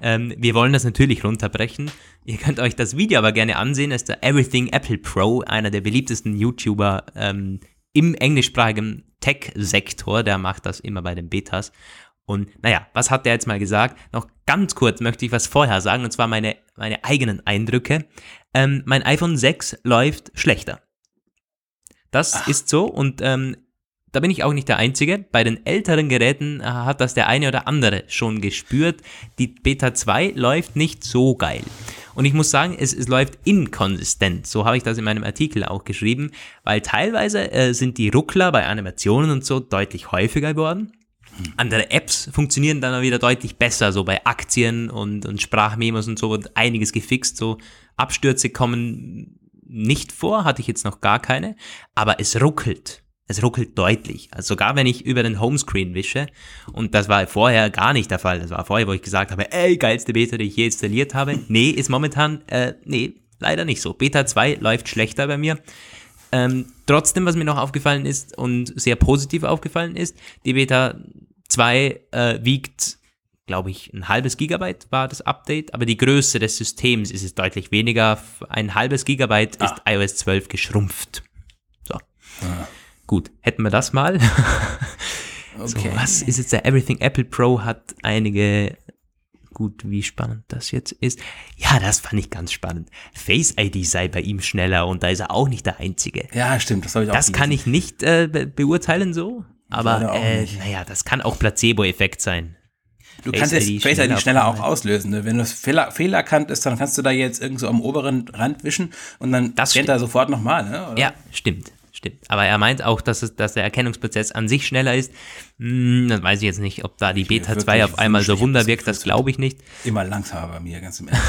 S3: Ähm, wir wollen das natürlich runterbrechen. Ihr könnt euch das Video aber gerne ansehen, das ist der Everything Apple Pro, einer der beliebtesten YouTuber ähm, im englischsprachigen Tech-Sektor, der macht das immer bei den Betas. Und naja, was hat der jetzt mal gesagt? Noch ganz kurz möchte ich was vorher sagen, und zwar meine, meine eigenen Eindrücke. Ähm, mein iPhone 6 läuft schlechter. Das Ach. ist so und ähm, da bin ich auch nicht der Einzige. Bei den älteren Geräten äh, hat das der eine oder andere schon gespürt. Die Beta 2 läuft nicht so geil. Und ich muss sagen, es, es läuft inkonsistent. So habe ich das in meinem Artikel auch geschrieben, weil teilweise äh, sind die Ruckler bei Animationen und so deutlich häufiger geworden. Andere Apps funktionieren dann wieder deutlich besser, so bei Aktien und, und Sprachmemos und so wird einiges gefixt. So Abstürze kommen nicht vor, hatte ich jetzt noch gar keine, aber es ruckelt es ruckelt deutlich. Also sogar wenn ich über den Homescreen wische, und das war vorher gar nicht der Fall, das war vorher, wo ich gesagt habe, ey, geilste Beta, die ich je installiert habe. Nee, ist momentan, äh, nee, leider nicht so. Beta 2 läuft schlechter bei mir. Ähm, trotzdem, was mir noch aufgefallen ist und sehr positiv aufgefallen ist, die Beta 2 äh, wiegt, glaube ich, ein halbes Gigabyte war das Update, aber die Größe des Systems ist es deutlich weniger. Ein halbes Gigabyte ah. ist iOS 12 geschrumpft. So. Gut, hätten wir das mal. okay. So, was ist jetzt der Everything Apple Pro hat einige gut, wie spannend das jetzt ist. Ja, das fand ich ganz spannend. Face ID sei bei ihm schneller und da ist er auch nicht der Einzige.
S2: Ja, stimmt, das habe ich auch
S3: Das kann ich nicht äh, be beurteilen so, aber äh, naja, das kann auch Placebo-Effekt sein.
S2: Du Face kannst jetzt Face ID schneller auch auslösen. Ne? Wenn das Fehler, fehlerkannt ist, dann kannst du da jetzt irgendwo am oberen Rand wischen und dann das scannt er sofort nochmal. Ne?
S3: Ja, stimmt stimmt. Aber er meint auch, dass, es, dass der Erkennungsprozess an sich schneller ist. Hm, das weiß ich jetzt nicht, ob da die Beta 2 auf einmal so Wunder wirkt, das glaube ich nicht.
S2: Immer langsamer bei mir, ganz im Ernst.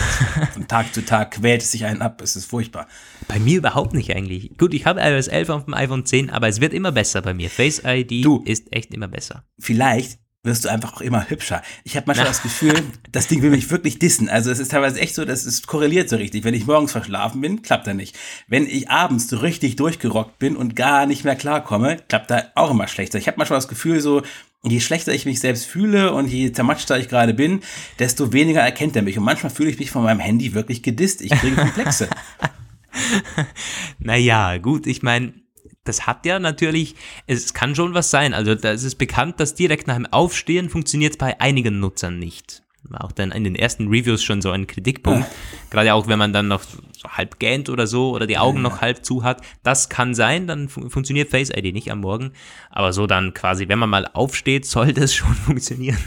S2: Von Tag zu Tag quält es sich einen ab, es ist furchtbar.
S3: Bei mir überhaupt nicht eigentlich. Gut, ich habe iOS 11 auf dem iPhone 10, aber es wird immer besser bei mir. Face ID du, ist echt immer besser.
S2: Vielleicht wirst du einfach auch immer hübscher. Ich habe manchmal das Gefühl, das Ding will mich wirklich dissen. Also es ist teilweise echt so, dass es korreliert so richtig. Wenn ich morgens verschlafen bin, klappt er nicht. Wenn ich abends so richtig durchgerockt bin und gar nicht mehr klarkomme, klappt er auch immer schlechter. Ich habe manchmal das Gefühl so, je schlechter ich mich selbst fühle und je zermatschter ich gerade bin, desto weniger erkennt er mich. Und manchmal fühle ich mich von meinem Handy wirklich gedisst. Ich kriege Komplexe.
S3: naja, gut, ich meine, das hat ja natürlich, es kann schon was sein. Also da ist es bekannt, dass direkt nach dem Aufstehen funktioniert es bei einigen Nutzern nicht. War auch dann in den ersten Reviews schon so ein Kritikpunkt. Gerade auch, wenn man dann noch so halb gähnt oder so oder die Augen noch halb zu hat. Das kann sein, dann fun funktioniert Face ID nicht am Morgen. Aber so dann quasi, wenn man mal aufsteht, soll das schon funktionieren.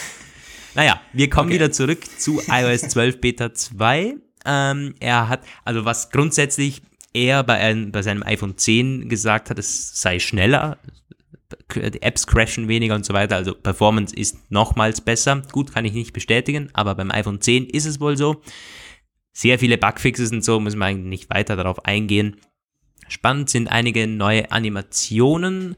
S3: naja, wir kommen
S2: Okay.
S3: wieder zurück zu iOS 12 Beta 2. Ähm, er hat, also was grundsätzlich er bei, einem, bei seinem iPhone 10 gesagt hat, es sei schneller, die Apps crashen weniger und so weiter, also Performance ist nochmals besser. Gut, kann ich nicht bestätigen, aber beim iPhone 10 ist es wohl so. Sehr viele Bugfixes und so, müssen wir eigentlich nicht weiter darauf eingehen. Spannend sind einige neue Animationen.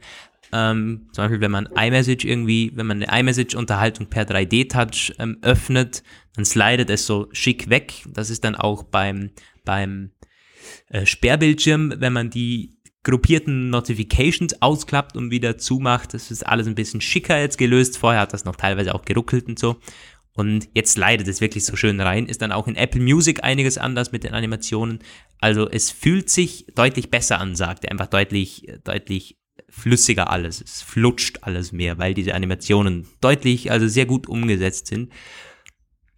S3: Ähm, zum Beispiel, wenn man iMessage irgendwie, wenn man eine iMessage-Unterhaltung per 3D-Touch ähm, öffnet, dann slidet es so schick weg. Das ist dann auch beim, beim äh, Sperrbildschirm, wenn man die gruppierten Notifications ausklappt und wieder zumacht. Das ist alles ein bisschen schicker jetzt gelöst. Vorher hat das noch teilweise auch geruckelt und so. Und jetzt leidet es wirklich so schön rein. Ist dann auch in Apple Music einiges anders mit den Animationen. Also es fühlt sich deutlich besser an, sagt er. Einfach deutlich, deutlich flüssiger alles. Es flutscht alles mehr, weil diese Animationen deutlich, also sehr gut umgesetzt sind.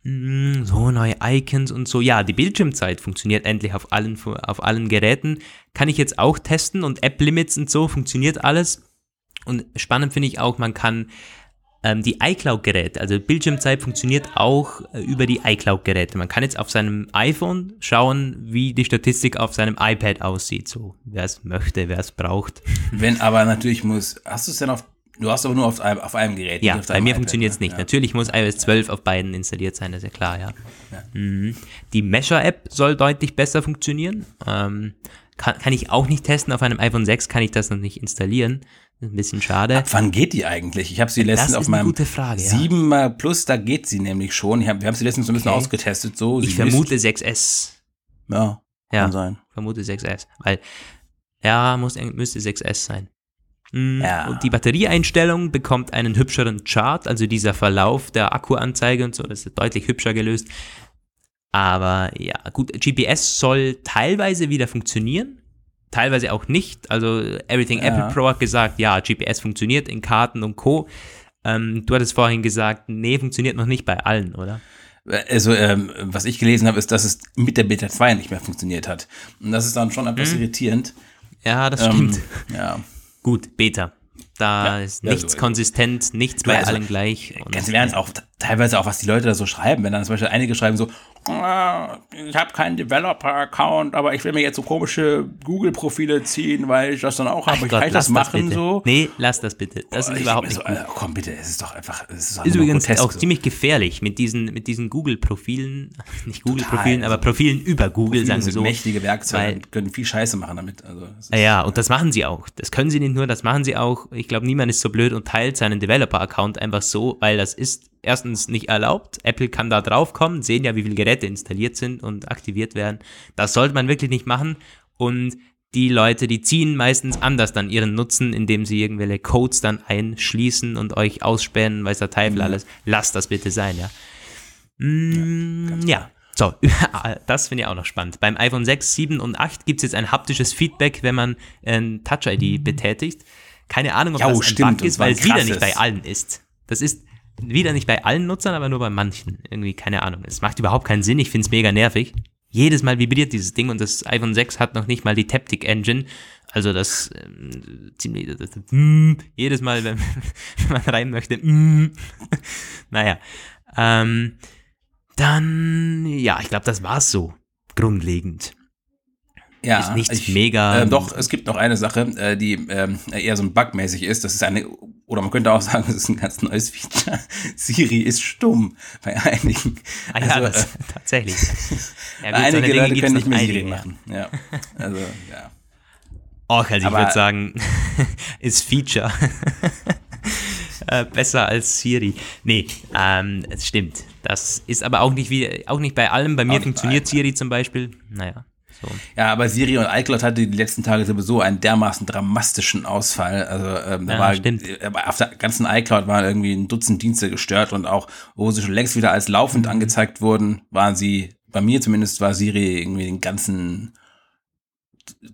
S3: Mm, So, neue Icons und so. Ja, die Bildschirmzeit funktioniert endlich auf allen, auf allen Geräten. Kann ich jetzt auch testen und App-Limits und so funktioniert alles. Und spannend finde ich auch, man kann ähm, die iCloud-Geräte, also Bildschirmzeit funktioniert auch äh, über die iCloud-Geräte. Man kann jetzt auf seinem iPhone schauen, wie die Statistik auf seinem iPad aussieht. So, wer es möchte, wer es braucht.
S2: Wenn aber natürlich muss, hast du es denn auf, du hast aber nur auf einem, auf einem Gerät.
S3: Ja, bei mir funktioniert es
S2: ne?
S3: nicht.
S2: Ja.
S3: Natürlich muss iOS 12 auf beiden installiert sein, das ist ja klar, ja. Mhm. Die Mesher-App soll deutlich besser funktionieren. Ähm, kann, kann ich auch nicht testen. Auf einem iPhone 6 kann ich das noch nicht installieren. Ist ein bisschen schade.
S2: Ab wann geht die eigentlich? Ich habe sie letztens
S3: ist
S2: auf
S3: eine
S2: meinem
S3: gute Frage, ja.
S2: 7 mal Plus, da geht sie nämlich schon. Hab, wir haben sie letztens so ein bisschen
S3: Okay.
S2: ausgetestet. So,
S3: Ich vermute
S2: misst-
S3: 6S.
S2: Ja,
S3: Ja,
S2: kann sein.
S3: vermute 6S. Weil, ja, muss, müsste 6S sein. Mm,
S2: Ja.
S3: Und die Batterieeinstellung bekommt einen hübscheren Chart, also dieser Verlauf der Akkuanzeige und so, das ist deutlich hübscher gelöst. Aber ja, gut, GPS soll teilweise wieder funktionieren, teilweise auch nicht. Also Everything
S2: Ja.
S3: Apple Pro hat gesagt, ja, GPS funktioniert in Karten und Co. Ähm, du hattest vorhin gesagt, nee, funktioniert noch nicht bei allen, oder?
S2: Also, ähm, was ich gelesen habe, ist, dass es mit der Beta 2 nicht mehr funktioniert hat. Und das ist dann schon etwas irritierend.
S3: Ja, das
S2: Ähm,
S3: stimmt.
S2: ja.
S3: Gut, Beta. Da
S2: Ja,
S3: ist nichts
S2: so-
S3: konsistent, nichts
S2: Du,
S3: bei
S2: also,
S3: allen gleich.
S2: Ganz im Ernst, auch teilweise auch, was die Leute da so schreiben, wenn dann zum Beispiel einige schreiben so, "Ah, ich habe keinen Developer-Account, aber ich will mir jetzt so komische Google-Profile ziehen, weil ich das dann auch habe. Ich
S3: Gott,
S2: kann ich das machen
S3: bitte.
S2: so?
S3: Nee, lass das bitte. Das
S2: Oh,
S3: ist überhaupt nicht
S2: so,
S3: gut.
S2: äh, komm bitte, es ist doch einfach, es ist,
S3: Ist übrigens
S2: grotesk
S3: auch
S2: so.
S3: ziemlich gefährlich mit diesen, mit diesen Google-Profilen, nicht Google-Profilen,
S2: also
S3: aber Profilen über Google,
S2: Viele
S3: sagen wir so.
S2: mächtige Werkzeuge
S3: weil-
S2: können viel Scheiße machen damit. Also,
S3: Ja, und das machen sie auch. Das können sie nicht nur, das machen sie auch. Ich glaube, niemand ist so blöd und teilt seinen Developer-Account einfach so, weil das ist erstens nicht erlaubt. Apple kann da drauf kommen, sehen ja, wie viele Geräte installiert sind und aktiviert werden. Das sollte man wirklich nicht machen. Und die Leute, die ziehen meistens anders dann ihren Nutzen, indem sie irgendwelche Codes dann einschließen und euch ausspähen, weiß der Teufel alles. Lasst das bitte sein, ja. Mm, ja. So, das finde ich auch noch spannend. Beim iPhone 6, 7 und 8 gibt es jetzt ein haptisches Feedback, wenn man ein Touch-ID betätigt. Keine Ahnung, ob
S2: Ja,
S3: das
S2: oh,
S3: ein
S2: stimmt,
S3: Bug ist, weil es wieder nicht bei allen ist. Das ist wieder nicht bei allen Nutzern, aber nur bei manchen. Irgendwie, keine Ahnung. Es macht überhaupt keinen Sinn. Ich finde es mega nervig. Jedes Mal vibriert dieses Ding und das iPhone 6 hat noch nicht mal die Taptic Engine. Also das ähm, ziemlich das, das, mm, jedes Mal, wenn, wenn man rein möchte. Mm. naja. Ähm, dann, ja, ich glaube, das war's so. Grundlegend.
S2: Ja,
S3: ist nichts mega-
S2: Äh, doch, es gibt noch eine Sache, äh, die ähm, eher so ein bugmäßig ist. Das ist eine, oder man könnte auch sagen, das ist ein ganz neues Feature. Siri ist stumm bei einigen.
S3: Ah ja,
S2: Also,
S3: das,
S2: äh,
S3: tatsächlich. Ja, gut,
S2: einige Leute können nicht mehr Siri machen. Ja. Also, ja.
S3: Och, also ich
S2: Aber-
S3: würde sagen, ist Feature. Äh, Besser als Siri. Nee, ähm, es stimmt. Das ist aber auch nicht wie, auch nicht bei allem. Bei mir
S2: bei
S3: funktioniert
S2: allen.
S3: Siri zum Beispiel. Naja, so.
S2: Ja, aber Siri und iCloud hatte die letzten Tage sowieso einen dermaßen dramatischen Ausfall. Also ähm, da
S3: Ja,
S2: war
S3: stimmt.
S2: äh, auf der ganzen iCloud waren irgendwie ein Dutzend Dienste gestört und auch, wo sie schon längst wieder als laufend
S3: Mhm.
S2: angezeigt wurden, waren sie, bei mir zumindest war Siri irgendwie den ganzen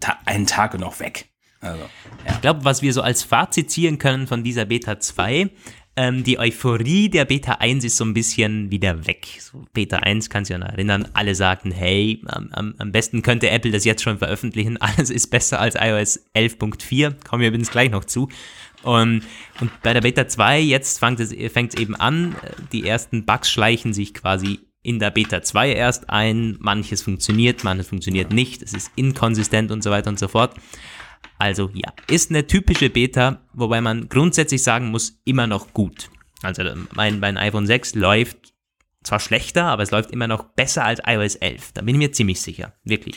S2: Ta einen Tag noch weg. Also,
S3: Ich glaube, was wir so als Fazit ziehen können von dieser Beta 2, ähm, die Euphorie der Beta 1 ist so ein bisschen wieder weg. So, Beta 1 kannst du ja noch erinnern, alle sagten, hey, am, am, besten könnte Apple das jetzt schon veröffentlichen, alles ist besser als iOS 11.4, kommen wir übrigens gleich noch zu. Und, und bei der Beta 2, jetzt fängt es, fängt es eben an, die ersten Bugs schleichen sich quasi in der Beta 2 erst ein, manches funktioniert, manches funktioniert nicht, es ist inkonsistent und so weiter und so fort. Also ja, ist eine typische Beta, wobei man grundsätzlich sagen muss, immer noch gut. Also mein, mein iPhone 6 läuft zwar schlechter, aber es läuft immer noch besser als iOS 11. Da bin ich mir ziemlich sicher, wirklich.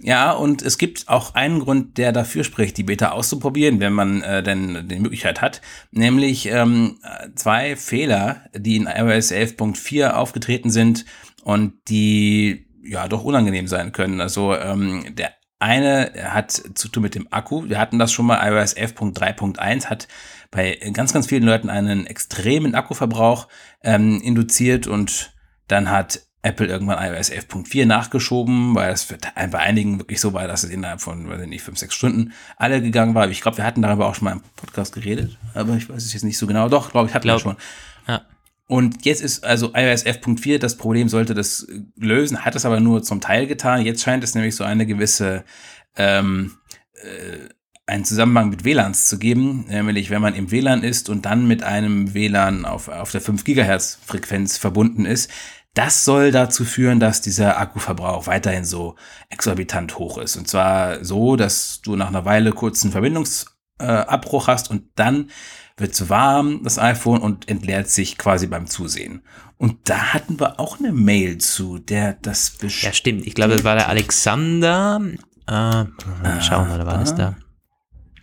S2: Ja, und es gibt auch einen Grund, der dafür spricht, die Beta auszuprobieren, wenn man äh, denn die Möglichkeit hat, nämlich ähm, zwei Fehler, die in iOS 11.4 aufgetreten sind und die ja doch unangenehm sein können. Also ähm, der eine hat zu tun mit dem Akku. Wir hatten das schon mal, iOS 11.3.1 hat bei ganz, ganz vielen Leuten einen extremen Akkuverbrauch ähm, induziert und dann hat Apple irgendwann iOS 11.4 nachgeschoben, weil es bei einigen wirklich so war, dass es innerhalb von, weiß ich nicht, 5, 6 Stunden alle gegangen war. Ich glaube, wir hatten darüber auch schon mal im Podcast geredet, aber ich weiß es jetzt nicht so genau. Doch, glaube ich, hatten wir schon. Ja. Und jetzt ist also iOS 11.4, das Problem sollte das lösen, hat es aber nur zum Teil getan. Jetzt scheint es nämlich so eine gewisse, ähm, äh, einen Zusammenhang mit WLANs zu geben, nämlich wenn man im WLAN ist und dann mit einem WLAN auf, auf der 5 Gigahertz Frequenz verbunden ist, das soll dazu führen, dass dieser Akkuverbrauch weiterhin so exorbitant hoch ist. Und zwar so, dass du nach einer Weile kurzen Verbindungsabbruch äh, hast und dann wird zu warm, das iPhone, und entleert sich quasi beim Zusehen. Und da hatten wir auch eine Mail zu, der das
S3: bestimmt. Ja, stimmt. Ich glaube, das war der Alexander. Äh, mal schauen, oder war das da?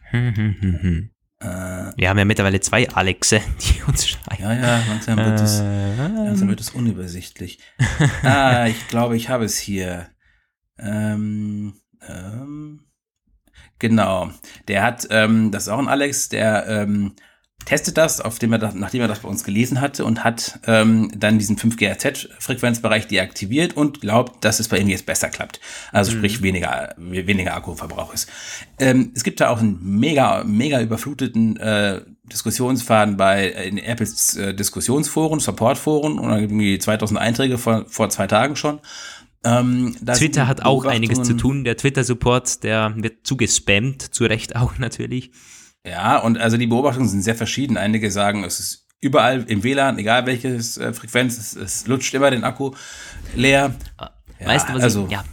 S3: Hm, hm, hm, hm. Äh, wir haben ja mittlerweile zwei Alexe, die uns schreiben.
S2: Ja, ja, langsam wird es, äh, langsam wird es unübersichtlich. ah, ich glaube, ich habe es hier. Ähm, ähm, genau. Der hat, ähm, das ist auch ein Alex, der ähm, testet das, auf dem er das, nachdem er das bei uns gelesen hatte und hat ähm, dann diesen 5 GHz-Frequenzbereich deaktiviert und glaubt, dass es bei ihm jetzt besser klappt. Also mhm. sprich weniger, weniger Akkuverbrauch ist. Ähm, es gibt da auch einen mega, mega überfluteten äh, Diskussionsfaden bei äh, in Apples äh, Diskussionsforen, Supportforen und irgendwie 2000 Einträge vor, vor zwei Tagen schon.
S3: Ähm, Twitter hat auch einiges zu tun. Der Twitter-Support, der wird zugespammt, zu Recht auch natürlich.
S2: Ja, und also die Beobachtungen sind sehr verschieden. Einige sagen, es ist überall im WLAN, egal welches äh, Frequenz, es, es, lutscht immer den Akku leer.
S3: Ja, weißt du, was also, ich, ja.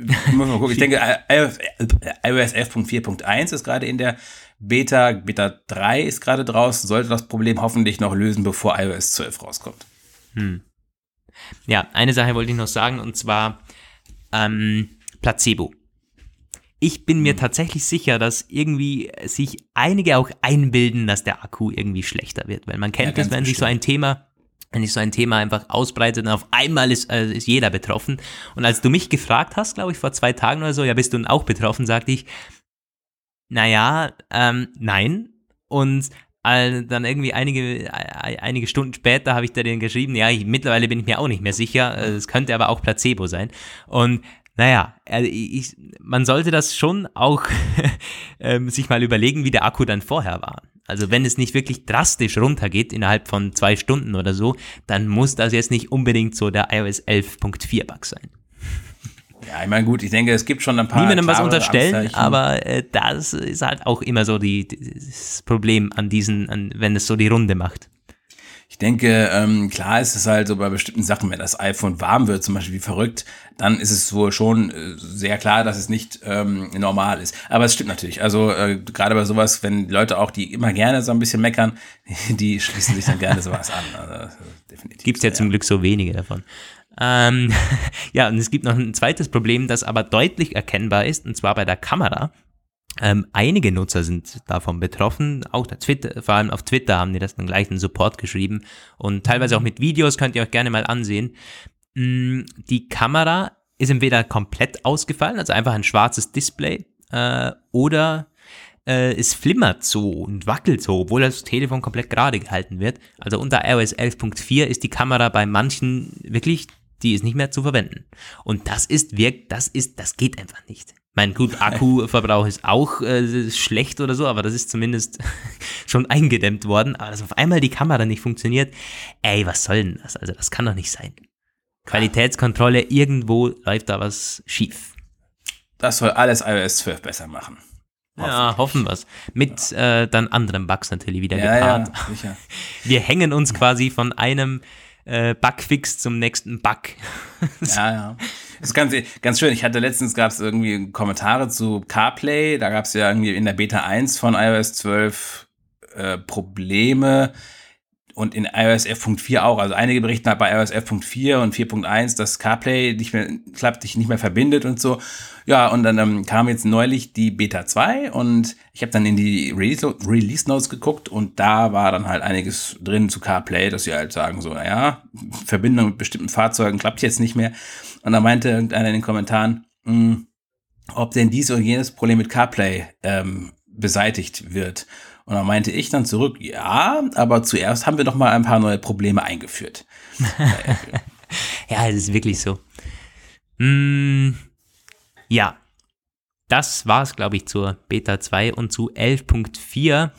S2: Muss mal gucken. Ich denke, iOS 11.4.1 ist gerade in der Beta. Beta 3 ist gerade draußen, sollte das Problem hoffentlich noch lösen, bevor iOS 12 rauskommt. Hm.
S3: Ja, eine Sache wollte ich noch sagen, und zwar ähm, Placebo ich bin mir mhm. tatsächlich sicher, dass irgendwie sich einige auch einbilden, dass der Akku irgendwie schlechter wird, weil man kennt ja, das, wenn sich so ein Thema wenn sich so ein Thema einfach ausbreitet und auf einmal ist, äh, ist jeder betroffen. Und als du mich gefragt hast, glaube ich, vor zwei Tagen oder so, ja, bist du auch betroffen, sagte ich, naja, ähm, nein. Und äh, dann irgendwie einige, äh, einige Stunden später habe ich da den geschrieben, ja, ich, mittlerweile bin ich mir auch nicht mehr sicher, es könnte aber auch Placebo sein. Und naja, also ich, man sollte das schon auch ähm, sich mal überlegen, wie der Akku dann vorher war. Also wenn es nicht wirklich drastisch runtergeht innerhalb von zwei Stunden oder so, dann muss das jetzt nicht unbedingt so der iOS 11.4 Bug sein.
S2: Ja, ich meine, gut, ich denke, es gibt schon ein paar.
S3: Niemandem was unterstellen, Anzeichen. aber äh, das ist halt auch immer so die, das Problem an diesen, an, wenn es so die Runde macht.
S2: Ich denke, ähm, klar ist es halt so bei bestimmten Sachen, wenn das iPhone warm wird, zum Beispiel wie verrückt, dann ist es wohl schon äh, sehr klar, dass es nicht ähm, normal ist. Aber es stimmt natürlich. Also äh, gerade bei sowas, wenn Leute auch, die immer gerne so ein bisschen meckern, die schließen sich dann gerne sowas an. Also,
S3: definitiv. Gibt es ja, ja zum Glück so wenige davon. Ähm, ja, und es gibt noch ein zweites Problem, das aber deutlich erkennbar ist, und zwar bei der Kamera. Ähm, einige Nutzer sind davon betroffen, auch der Twitter, vor allem auf Twitter haben die das dann gleich einen Support geschrieben und teilweise auch mit Videos könnt ihr euch gerne mal ansehen. Mm, die Kamera ist entweder komplett ausgefallen, also einfach ein schwarzes Display, äh, oder äh, es flimmert so und wackelt so, obwohl das Telefon komplett gerade gehalten wird. Also unter iOS 11.4 ist die Kamera bei manchen wirklich, die ist nicht mehr zu verwenden. Und das ist wirkt, das ist, das geht einfach nicht. Mein gut, Akkuverbrauch ist auch äh, schlecht oder so, aber das ist zumindest schon eingedämmt worden. Aber dass auf einmal die Kamera nicht funktioniert, ey, was soll denn das? Also das kann doch nicht sein. Qualitätskontrolle, irgendwo läuft da was schief.
S2: Das soll alles iOS 12 besser machen.
S3: Ja, hoffen wir's. Mit äh, dann anderen Bugs natürlich wieder ja, gepaart. Ja, sicher. Wir hängen uns quasi von einem äh, Bugfix zum nächsten Bug.
S2: ja, ja. Das ist ganz, ganz schön. Ich hatte letztens gab es irgendwie Kommentare zu CarPlay. Da gab es ja irgendwie in der Beta 1 von iOS 12 äh, Probleme und in iOS 11.4 auch. Also einige berichten halt bei iOS 11.4 und 4.1, dass CarPlay nicht mehr klappt, sich nicht mehr verbindet und so. Ja, und dann ähm, kam jetzt neulich die Beta 2 und ich habe dann in die Release Notes geguckt und da war dann halt einiges drin zu CarPlay, dass sie halt sagen so, naja, Verbindung mit bestimmten Fahrzeugen klappt jetzt nicht mehr. Und da meinte irgendeiner in den Kommentaren, mh, hm, ob denn dies oder jenes Problem mit CarPlay ähm, beseitigt wird. Und dann meinte ich dann zurück, ja, aber zuerst haben wir doch mal ein paar neue Probleme eingeführt.
S3: ja, es ist wirklich so. Mm, ja, das war es, glaube ich, zur Beta 2 und zu 11.4.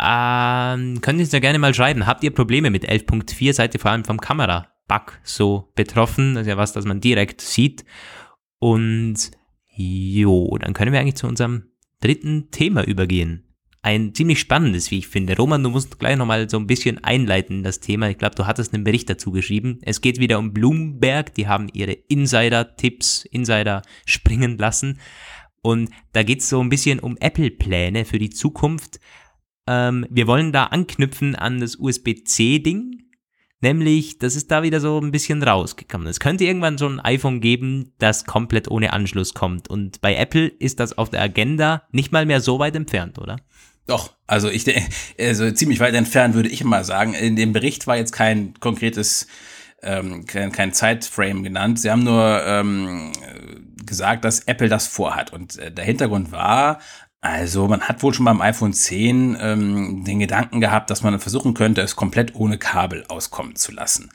S3: Ähm, könnt ihr uns ja gerne mal schreiben. Habt ihr Probleme mit 11.4? Seid ihr vor allem vom Kamera-Bug so betroffen? Das ist ja was, das man direkt sieht. Und jo, dann können wir eigentlich zu unserem dritten Thema übergehen ein ziemlich spannendes, wie ich finde. Roman, du musst gleich nochmal so ein bisschen einleiten in das Thema. Ich glaube, du hattest einen Bericht dazu geschrieben. Es geht wieder um Bloomberg. Die haben ihre Insider-Tipps, Insider springen lassen. Und da geht es so ein bisschen um Apple-Pläne für die Zukunft. Ähm, wir wollen da anknüpfen an das USB-C-Ding. Nämlich, das ist da wieder so ein bisschen rausgekommen. Es könnte irgendwann so ein iPhone geben, das komplett ohne Anschluss kommt. Und bei Apple ist das auf der Agenda nicht mal mehr so weit entfernt, oder?
S2: Doch, also ich also ziemlich weit entfernt würde ich mal sagen. In dem Bericht war jetzt kein konkretes, ähm, kein, Zeitframe genannt. Sie haben nur ähm, gesagt, dass Apple das vorhat. Und äh, der Hintergrund war, also man hat wohl schon beim iPhone 10 ähm, den Gedanken gehabt, dass man versuchen könnte, es komplett ohne Kabel auskommen zu lassen.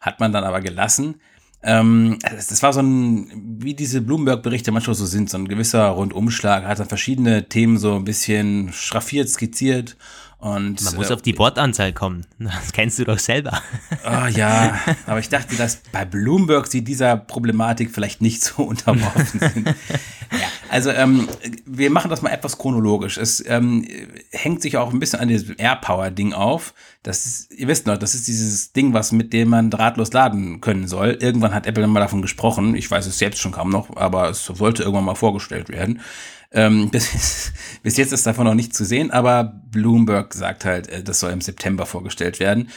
S2: Hat man dann aber gelassen. Ähm, das war so ein, wie diese Bloomberg-Berichte manchmal so sind, so ein gewisser Rundumschlag, hat dann verschiedene Themen so ein bisschen schraffiert, skizziert. Und,
S3: Man muss äh, auf die Wortanzahl kommen. Das kennst du doch selber.
S2: Oh ja, aber ich dachte, dass bei Bloomberg sie dieser Problematik vielleicht nicht so unterworfen sind. ja, also ähm, wir machen das mal etwas chronologisch. Es ähm, hängt sich auch ein bisschen an diesem AirPower-Ding auf. Das ist, ihr wisst noch, das ist dieses Ding, was mit dem man drahtlos laden können soll. Irgendwann hat Apple mal davon gesprochen. Ich weiß es selbst schon kaum noch, aber es sollte irgendwann mal vorgestellt werden. Ähm, bis, bis jetzt ist davon noch nichts zu sehen, aber Bloomberg sagt halt, äh, das soll im September vorgestellt werden.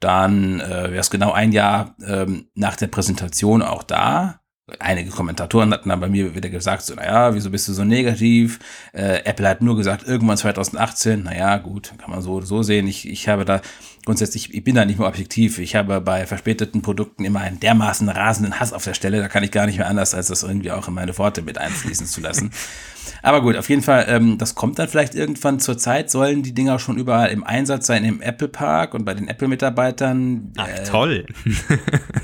S2: Dann äh, wäre es genau ein Jahr ähm, nach der Präsentation auch da. Einige Kommentatoren hatten dann bei mir wieder gesagt, so, naja, wieso bist du so negativ? Äh, Apple hat nur gesagt, irgendwann 2018, naja, gut, kann man so so sehen. Ich, ich habe da grundsätzlich, ich bin da nicht mehr objektiv. Ich habe bei verspäteten Produkten immer einen dermaßen rasenden Hass auf der Stelle, da kann ich gar nicht mehr anders, als das irgendwie auch in meine Worte mit einfließen zu lassen. Aber gut, auf jeden Fall, ähm, das kommt dann vielleicht irgendwann zur Zeit, sollen die Dinger schon überall im Einsatz sein im Apple Park und bei den Apple-Mitarbeitern.
S3: Ach, äh, toll.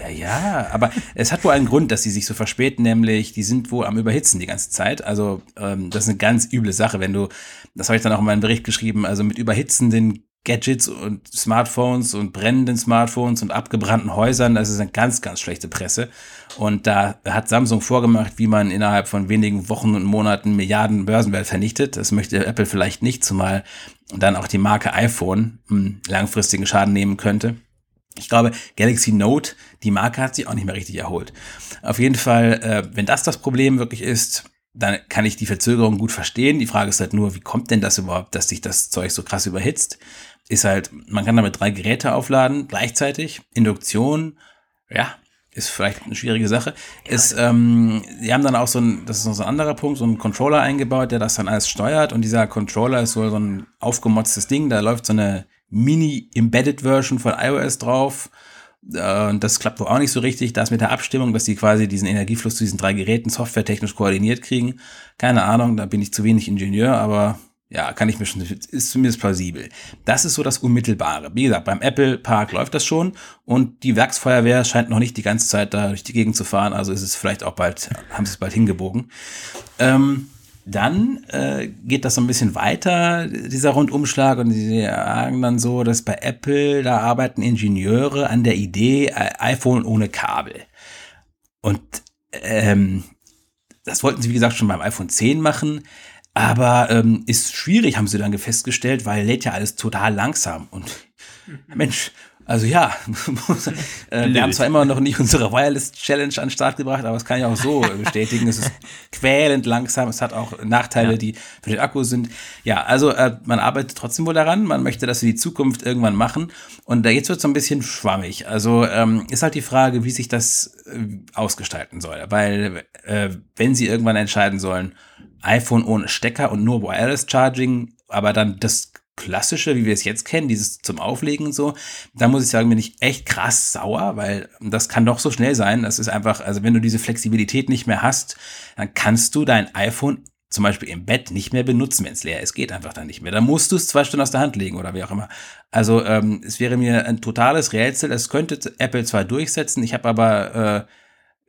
S2: ja, ja, aber es hat wohl einen Grund, dass sie sich so verspäten, nämlich die sind wohl am Überhitzen die ganze Zeit. Also ähm, das ist eine ganz üble Sache, wenn du, das habe ich dann auch in meinem Bericht geschrieben, also mit überhitzenden Gadgets und Smartphones und brennenden Smartphones und abgebrannten Häusern, das ist eine ganz, ganz schlechte Presse. Und da hat Samsung vorgemacht, wie man innerhalb von wenigen Wochen und Monaten Milliarden Börsenwert vernichtet. Das möchte Apple vielleicht nicht, zumal dann auch die Marke iPhone einen langfristigen Schaden nehmen könnte. Ich glaube, Galaxy Note, die Marke hat sich auch nicht mehr richtig erholt. Auf jeden Fall, äh, wenn das das Problem wirklich ist, dann kann ich die Verzögerung gut verstehen. Die Frage ist halt nur, wie kommt denn das überhaupt, dass sich das Zeug so krass überhitzt? Ist halt, man kann damit drei Geräte aufladen gleichzeitig. Induktion, ja, ist vielleicht eine schwierige Sache. Ja. Ist, ähm, die haben dann auch so ein, das ist noch so ein anderer Punkt, so einen Controller eingebaut, der das dann alles steuert. Und dieser Controller ist so, so ein aufgemotztes Ding. Da läuft so eine Mini-Embedded-Version von iOS drauf. Äh, und das klappt wohl auch nicht so richtig. Das mit der Abstimmung, dass die quasi diesen Energiefluss zu diesen drei Geräten softwaretechnisch koordiniert kriegen. Keine Ahnung, da bin ich zu wenig Ingenieur, aber Ja, kann ich mir schon, ist zumindest plausibel. Das ist so das Unmittelbare. Wie gesagt, beim Apple Park läuft das schon und die Werksfeuerwehr scheint noch nicht die ganze Zeit da durch die Gegend zu fahren, also ist es vielleicht auch bald, haben sie es bald hingebogen. Ähm, dann äh, geht das so ein bisschen weiter, dieser Rundumschlag, und sie sagen dann so, dass bei Apple, da arbeiten Ingenieure an der Idee äh, iPhone ohne Kabel. Und ähm, das wollten sie, wie gesagt, schon beim iPhone 10 machen. Aber ähm, ist schwierig, haben sie dann festgestellt, weil lädt ja alles total langsam. Und Mensch, also ja, äh, wir haben zwar immer noch nicht unsere Wireless Challenge an den Start gebracht, aber es kann ich auch so bestätigen. es ist quälend langsam, es hat auch Nachteile, ja. die für den Akku sind. Ja, also äh, man arbeitet trotzdem wohl daran, man möchte das für die Zukunft irgendwann machen. Und da jetzt wird es so ein bisschen schwammig. Also ähm, ist halt die Frage, wie sich das äh, ausgestalten soll. Weil äh, wenn sie irgendwann entscheiden sollen, iPhone ohne Stecker und nur Wireless Charging, aber dann das klassische, wie wir es jetzt kennen, dieses zum Auflegen und so, da muss ich sagen, bin ich echt krass sauer, weil das kann doch so schnell sein. Das ist einfach, also wenn du diese Flexibilität nicht mehr hast, dann kannst du dein iPhone zum Beispiel im Bett nicht mehr benutzen, wenn es leer ist. Geht einfach dann nicht mehr. Da musst du es zwei Stunden aus der Hand legen oder wie auch immer. Also ähm, es wäre mir ein totales Rätsel. Es könnte Apple zwar durchsetzen, ich habe aber äh,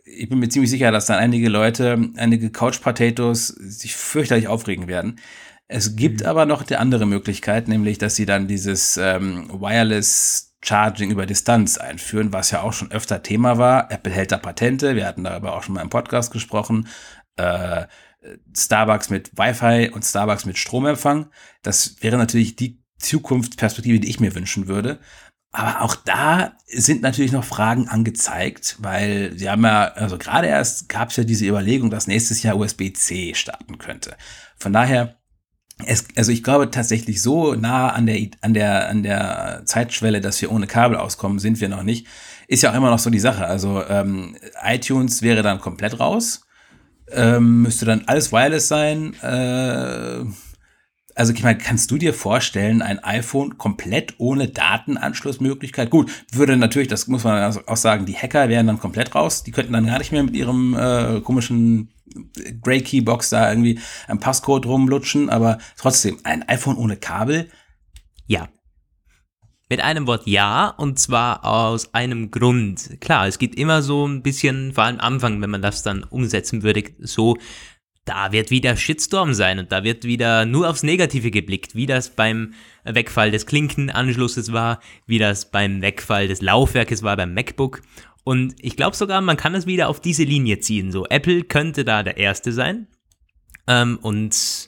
S2: ich bin mir ziemlich sicher, dass dann einige Leute, einige Couch Potatoes sich fürchterlich aufregen werden. Es gibt mhm. aber noch die andere Möglichkeit, nämlich, dass sie dann dieses ähm, Wireless Charging über Distanz einführen, was ja auch schon öfter Thema war. Apple hält da Patente, wir hatten darüber auch schon mal im Podcast gesprochen. Äh, Starbucks mit Wi-Fi und Starbucks mit Stromempfang. Das wäre natürlich die Zukunftsperspektive, die ich mir wünschen würde. Aber auch da sind natürlich noch Fragen angezeigt, weil sie haben ja, also gerade erst gab es ja diese Überlegung, dass nächstes Jahr USB-C starten könnte. Von daher es, also ich glaube tatsächlich so nah an der, an der, an der Zeitschwelle, dass wir ohne Kabel auskommen, sind wir noch nicht. Ist ja auch immer noch so die Sache. Also ähm, iTunes wäre dann komplett raus. Ähm, müsste dann alles wireless sein. Äh, also ich meine, kannst du dir vorstellen, ein iPhone komplett ohne Datenanschlussmöglichkeit? Gut, würde natürlich, das muss man auch sagen, die Hacker wären dann komplett raus. Die könnten dann gar nicht mehr mit ihrem äh, komischen Grey Keybox da irgendwie ein Passcode rumlutschen, aber trotzdem, ein iPhone ohne Kabel?
S3: Ja. Mit einem Wort ja, und zwar aus einem Grund. Klar, es gibt immer so ein bisschen, vor allem am Anfang, wenn man das dann umsetzen würde, so, da wird wieder Shitstorm sein und da wird wieder nur aufs Negative geblickt, wie das beim Wegfall des Klinkenanschlusses war, wie das beim Wegfall des Laufwerkes war beim MacBook. Und ich glaube sogar, man kann es wieder auf diese Linie ziehen. So, Apple könnte da der Erste sein. Ähm, und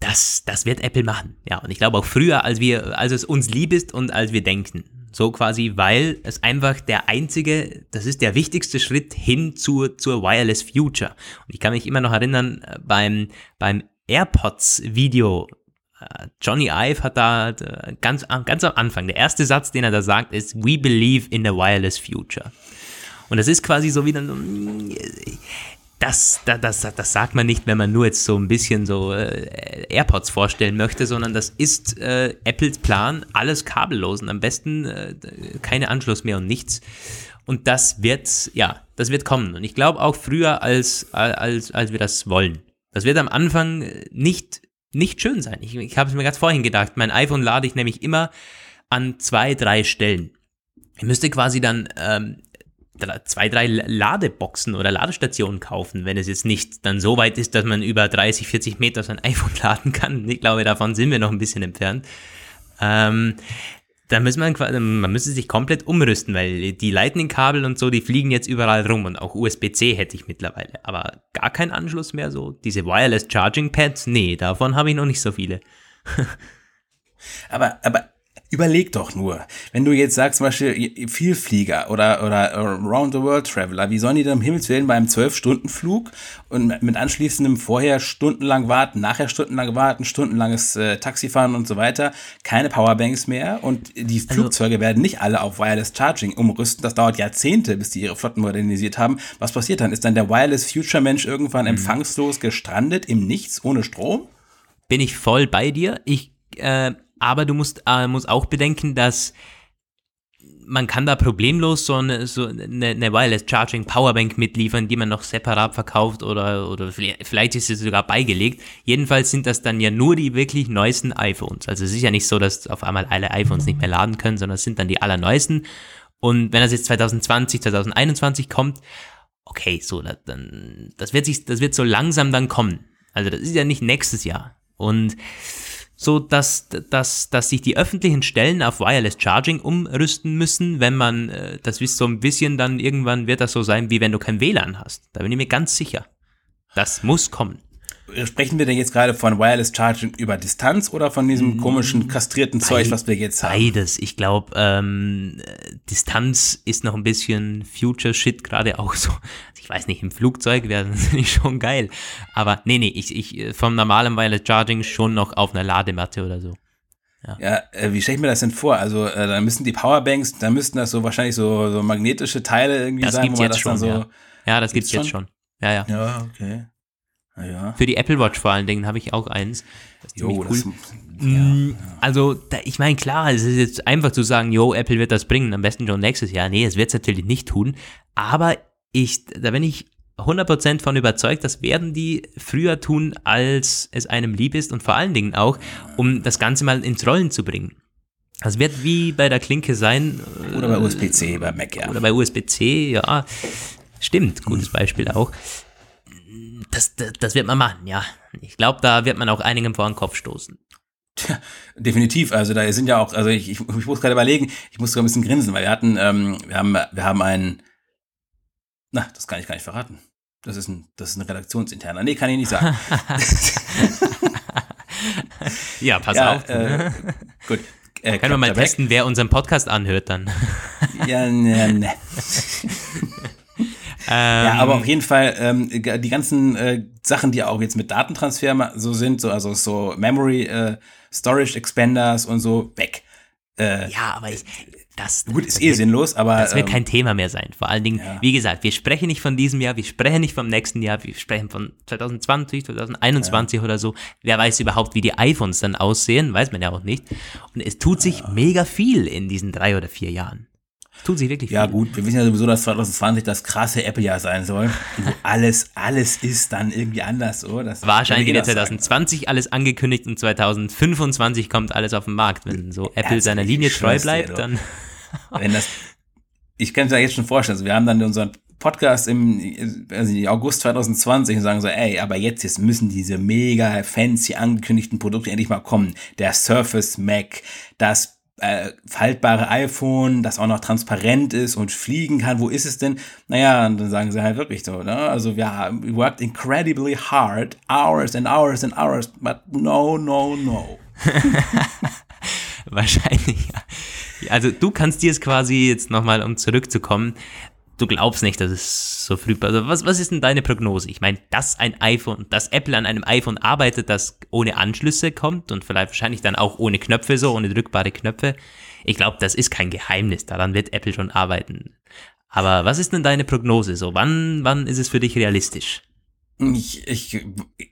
S3: das, das wird Apple machen. Ja, und ich glaube auch früher, als wir, als es uns lieb ist und als wir denken. So quasi, weil es einfach der einzige, das ist der wichtigste Schritt hin zur, zur Wireless Future. Und ich kann mich immer noch erinnern, äh, beim, beim AirPods Video Johnny Ive hat da äh, ganz, ganz am Anfang, der erste Satz, den er da sagt, ist, We believe in a wireless future. Und das ist quasi so wieder, das, das, das, das sagt man nicht, wenn man nur jetzt so ein bisschen so äh, AirPods vorstellen möchte, sondern das ist äh, Apples Plan, alles kabellos und am besten äh, keine Anschluss mehr und nichts. Und das wird, ja, das wird kommen. Und ich glaube auch früher, als, als, als wir das wollen. Das wird am Anfang nicht nicht schön sein. Ich, ich habe es mir ganz vorhin gedacht. Mein iPhone lade ich nämlich immer an zwei, drei Stellen. Ich müsste quasi dann ähm, zwei, drei Ladeboxen oder Ladestationen kaufen, wenn es jetzt nicht dann so weit ist, dass man über 30, 40 Meter sein iPhone laden kann. Ich glaube, davon sind wir noch ein bisschen entfernt. Ähm, da muss man, man müsste sich komplett umrüsten, weil die Lightning-Kabel und so, die fliegen jetzt überall rum und auch USB-C hätte ich mittlerweile. Aber gar kein Anschluss mehr so. Diese Wireless Charging Pads, nee, davon habe ich noch nicht so viele.
S2: aber, aber Überleg doch nur, wenn du jetzt sagst, zum Beispiel Vielflieger oder, oder Round the World Traveler, wie sollen die denn im Himmels Willen beim 12-Stunden-Flug und mit anschließendem vorher stundenlang warten, nachher stundenlang warten, stundenlanges äh, Taxifahren und so weiter, keine Powerbanks mehr und die also, Flugzeuge werden nicht alle auf Wireless Charging umrüsten. Das dauert Jahrzehnte, bis die ihre Flotten modernisiert haben. Was passiert dann? Ist dann der Wireless Future Mensch irgendwann mhm. empfangslos gestrandet im Nichts ohne Strom?
S3: Bin ich voll bei dir. Ich äh, aber du musst, äh, musst auch bedenken, dass man kann da problemlos so eine, so eine, eine Wireless Charging Powerbank mitliefern, die man noch separat verkauft oder, oder vielleicht ist sie sogar beigelegt. Jedenfalls sind das dann ja nur die wirklich neuesten iPhones. Also es ist ja nicht so, dass auf einmal alle iPhones nicht mehr laden können, sondern es sind dann die allerneuesten. Und wenn das jetzt 2020, 2021 kommt, okay, so, dann, das wird sich, das wird so langsam dann kommen. Also das ist ja nicht nächstes Jahr. Und so dass, dass, dass sich die öffentlichen Stellen auf Wireless Charging umrüsten müssen, wenn man, äh, das ist so ein bisschen dann irgendwann wird das so sein, wie wenn du kein WLAN hast. Da bin ich mir ganz sicher. Das muss kommen.
S2: Sprechen wir denn jetzt gerade von Wireless Charging über Distanz oder von diesem komischen kastrierten Zeug, was wir jetzt haben?
S3: Beides. Ich glaube, ähm, Distanz ist noch ein bisschen Future Shit gerade auch so. Ich weiß nicht, im Flugzeug wäre das nicht schon geil. Aber nee, nee, ich, ich vom normalen Wireless Charging schon noch auf einer Ladematte oder so.
S2: Ja, ja äh, wie stelle ich mir das denn vor? Also, äh, da müssen die Powerbanks, da müssten das so wahrscheinlich so, so magnetische Teile irgendwie
S3: das
S2: sein,
S3: gibt's
S2: wo man
S3: jetzt
S2: das
S3: schon,
S2: so.
S3: ja. ja, das gibt's,
S2: Gibt's
S3: jetzt
S2: schon?
S3: schon. Ja, ja.
S2: Ja, okay. Ja.
S3: Für die Apple Watch vor allen Dingen habe ich auch eins. Das ist
S2: Jo,
S3: cool.
S2: das,
S3: Mm, Also, da, ich meine, klar, es ist jetzt einfach zu sagen, jo, Apple wird das bringen, am besten schon nächstes Jahr. Nee, es wird es natürlich nicht tun. Aber ich, da bin ich 100% von überzeugt, das werden die früher tun, als es einem lieb ist und vor allen Dingen auch, um das Ganze mal ins Rollen zu bringen. Das wird wie bei der Klinke sein. äh,
S2: Oder bei USB-C, bei Mac, ja.
S3: Oder bei USB-C, ja. Stimmt, gutes Beispiel auch. Das, das, das wird man machen, ja. Ich glaube, da wird man auch einigem vor den Kopf stoßen.
S2: Definitiv, also da sind ja auch, also ich, ich, ich muss gerade überlegen, ich muss sogar ein bisschen grinsen, weil wir hatten, ähm, wir haben, wir haben einen, na, das kann ich gar nicht verraten. Das ist ein, das ist ein redaktionsinterner. Nee, kann ich nicht sagen.
S3: Ja, pass
S2: ja,
S3: auf.
S2: äh, gut. Äh,
S3: Können wir mal testen, wer unseren Podcast anhört dann.
S2: Ja, ne, ne.
S3: Ähm,
S2: ja, aber auf jeden Fall ähm, die ganzen äh, Sachen, die auch jetzt mit Datentransfer so sind, so also so Memory äh, Storage Expanders und so weg. Äh,
S3: ja, aber ich, das,
S2: gut,
S3: das
S2: ist eh
S3: wird,
S2: sinnlos, aber
S3: Das wird
S2: ähm,
S3: kein Thema mehr sein. Vor allen Dingen,
S2: ja.
S3: wie gesagt, wir sprechen nicht von diesem Jahr, wir sprechen nicht vom nächsten Jahr, wir sprechen von 2020, 2021 oder so. Wer weiß überhaupt, wie die iPhones dann aussehen, weiß man ja auch nicht. Und es tut sich mega viel in diesen drei oder vier Jahren. Tut sich wirklich
S2: Ja,
S3: viel.
S2: gut, wir wissen ja sowieso, dass 2020 das krasse Apple-Jahr sein soll, wo alles, alles ist dann irgendwie anders, so. Das
S3: Wahrscheinlich wird 2020 alles angekündigt und 2025 kommt alles auf den Markt. Wenn so Apple
S2: Also,
S3: seiner Linie treu
S2: dir,
S3: bleibt,
S2: du.
S3: dann.
S2: sagen. Wenn das, ich kann es mir jetzt schon vorstellen, also wir haben dann unseren Podcast im also August 2020 und sagen so, ey, aber jetzt, jetzt müssen diese mega fancy angekündigten Produkte endlich mal kommen. Der Surface Mac, das äh, faltbare iPhone, das auch noch transparent ist und fliegen kann. Wo ist es denn? Naja, und dann sagen sie halt wirklich so, ne? Also ja, we worked incredibly hard, hours and hours and hours, but no, no, no.
S3: Wahrscheinlich, ja. Also du kannst dir es quasi jetzt nochmal, um zurückzukommen, du glaubst nicht, dass es so früh Also was, was ist denn deine Prognose? Ich meine, dass ein iPhone, dass Apple an einem iPhone arbeitet, das ohne Anschlüsse kommt und vielleicht wahrscheinlich dann auch ohne Knöpfe so, ohne drückbare Knöpfe. Ich glaube, das ist kein Geheimnis. Daran wird Apple schon arbeiten. Aber was ist denn deine Prognose so? Wann, wann ist es für dich realistisch?
S2: Ich, ich,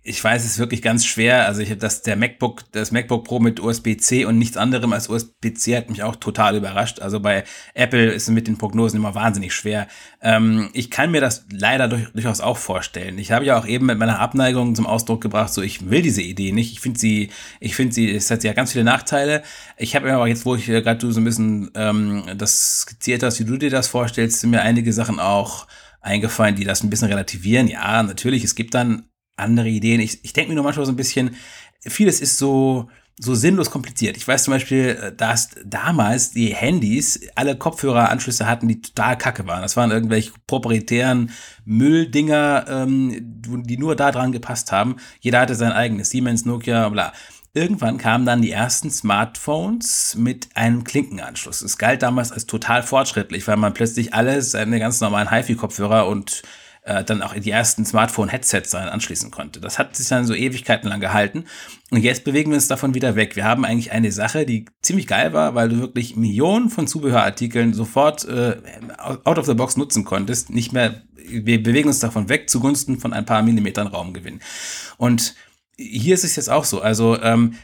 S2: ich weiß es wirklich ganz schwer. Also ich habe das der MacBook, das MacBook Pro mit USB-C und nichts anderem als USB-C hat mich auch total überrascht. Also bei Apple ist es mit den Prognosen immer wahnsinnig schwer. Ähm, ich kann mir das leider durch, durchaus auch vorstellen. Ich habe ja auch eben mit meiner Abneigung zum Ausdruck gebracht, so ich will diese Idee nicht. Ich finde sie, ich finde sie, es hat ja ganz viele Nachteile. Ich habe mir aber jetzt, wo ich gerade so ein bisschen ähm, das skizziert hast, wie du dir das vorstellst, sind mir einige Sachen auch eingefallen, die das ein bisschen relativieren. Ja, natürlich, es gibt dann andere Ideen. Ich, ich denke mir nur manchmal so ein bisschen, vieles ist so, so sinnlos kompliziert. Ich weiß zum Beispiel, äh, dass damals die Handys alle Kopfhöreranschlüsse hatten, die total kacke waren. Das waren irgendwelche proprietären Mülldinger, ähm, die nur da dran gepasst haben. Jeder hatte sein eigenes, Siemens, Nokia, bla. Irgendwann kamen dann die ersten Smartphones mit einem Klinkenanschluss. Es galt damals als total fortschrittlich, weil man plötzlich alles, seine ganz normalen HiFi-Kopfhörer und äh, dann auch die ersten Smartphone-Headsets anschließen konnte. Das hat sich dann so Ewigkeiten lang gehalten. Und jetzt bewegen wir uns davon wieder weg. Wir haben eigentlich eine Sache, die ziemlich geil war, weil du wirklich Millionen von Zubehörartikeln sofort äh, out of the box nutzen konntest. Nicht mehr, wir bewegen uns davon weg zugunsten von ein paar Millimetern Raumgewinn. Und hier ist es jetzt auch so. Also ähm,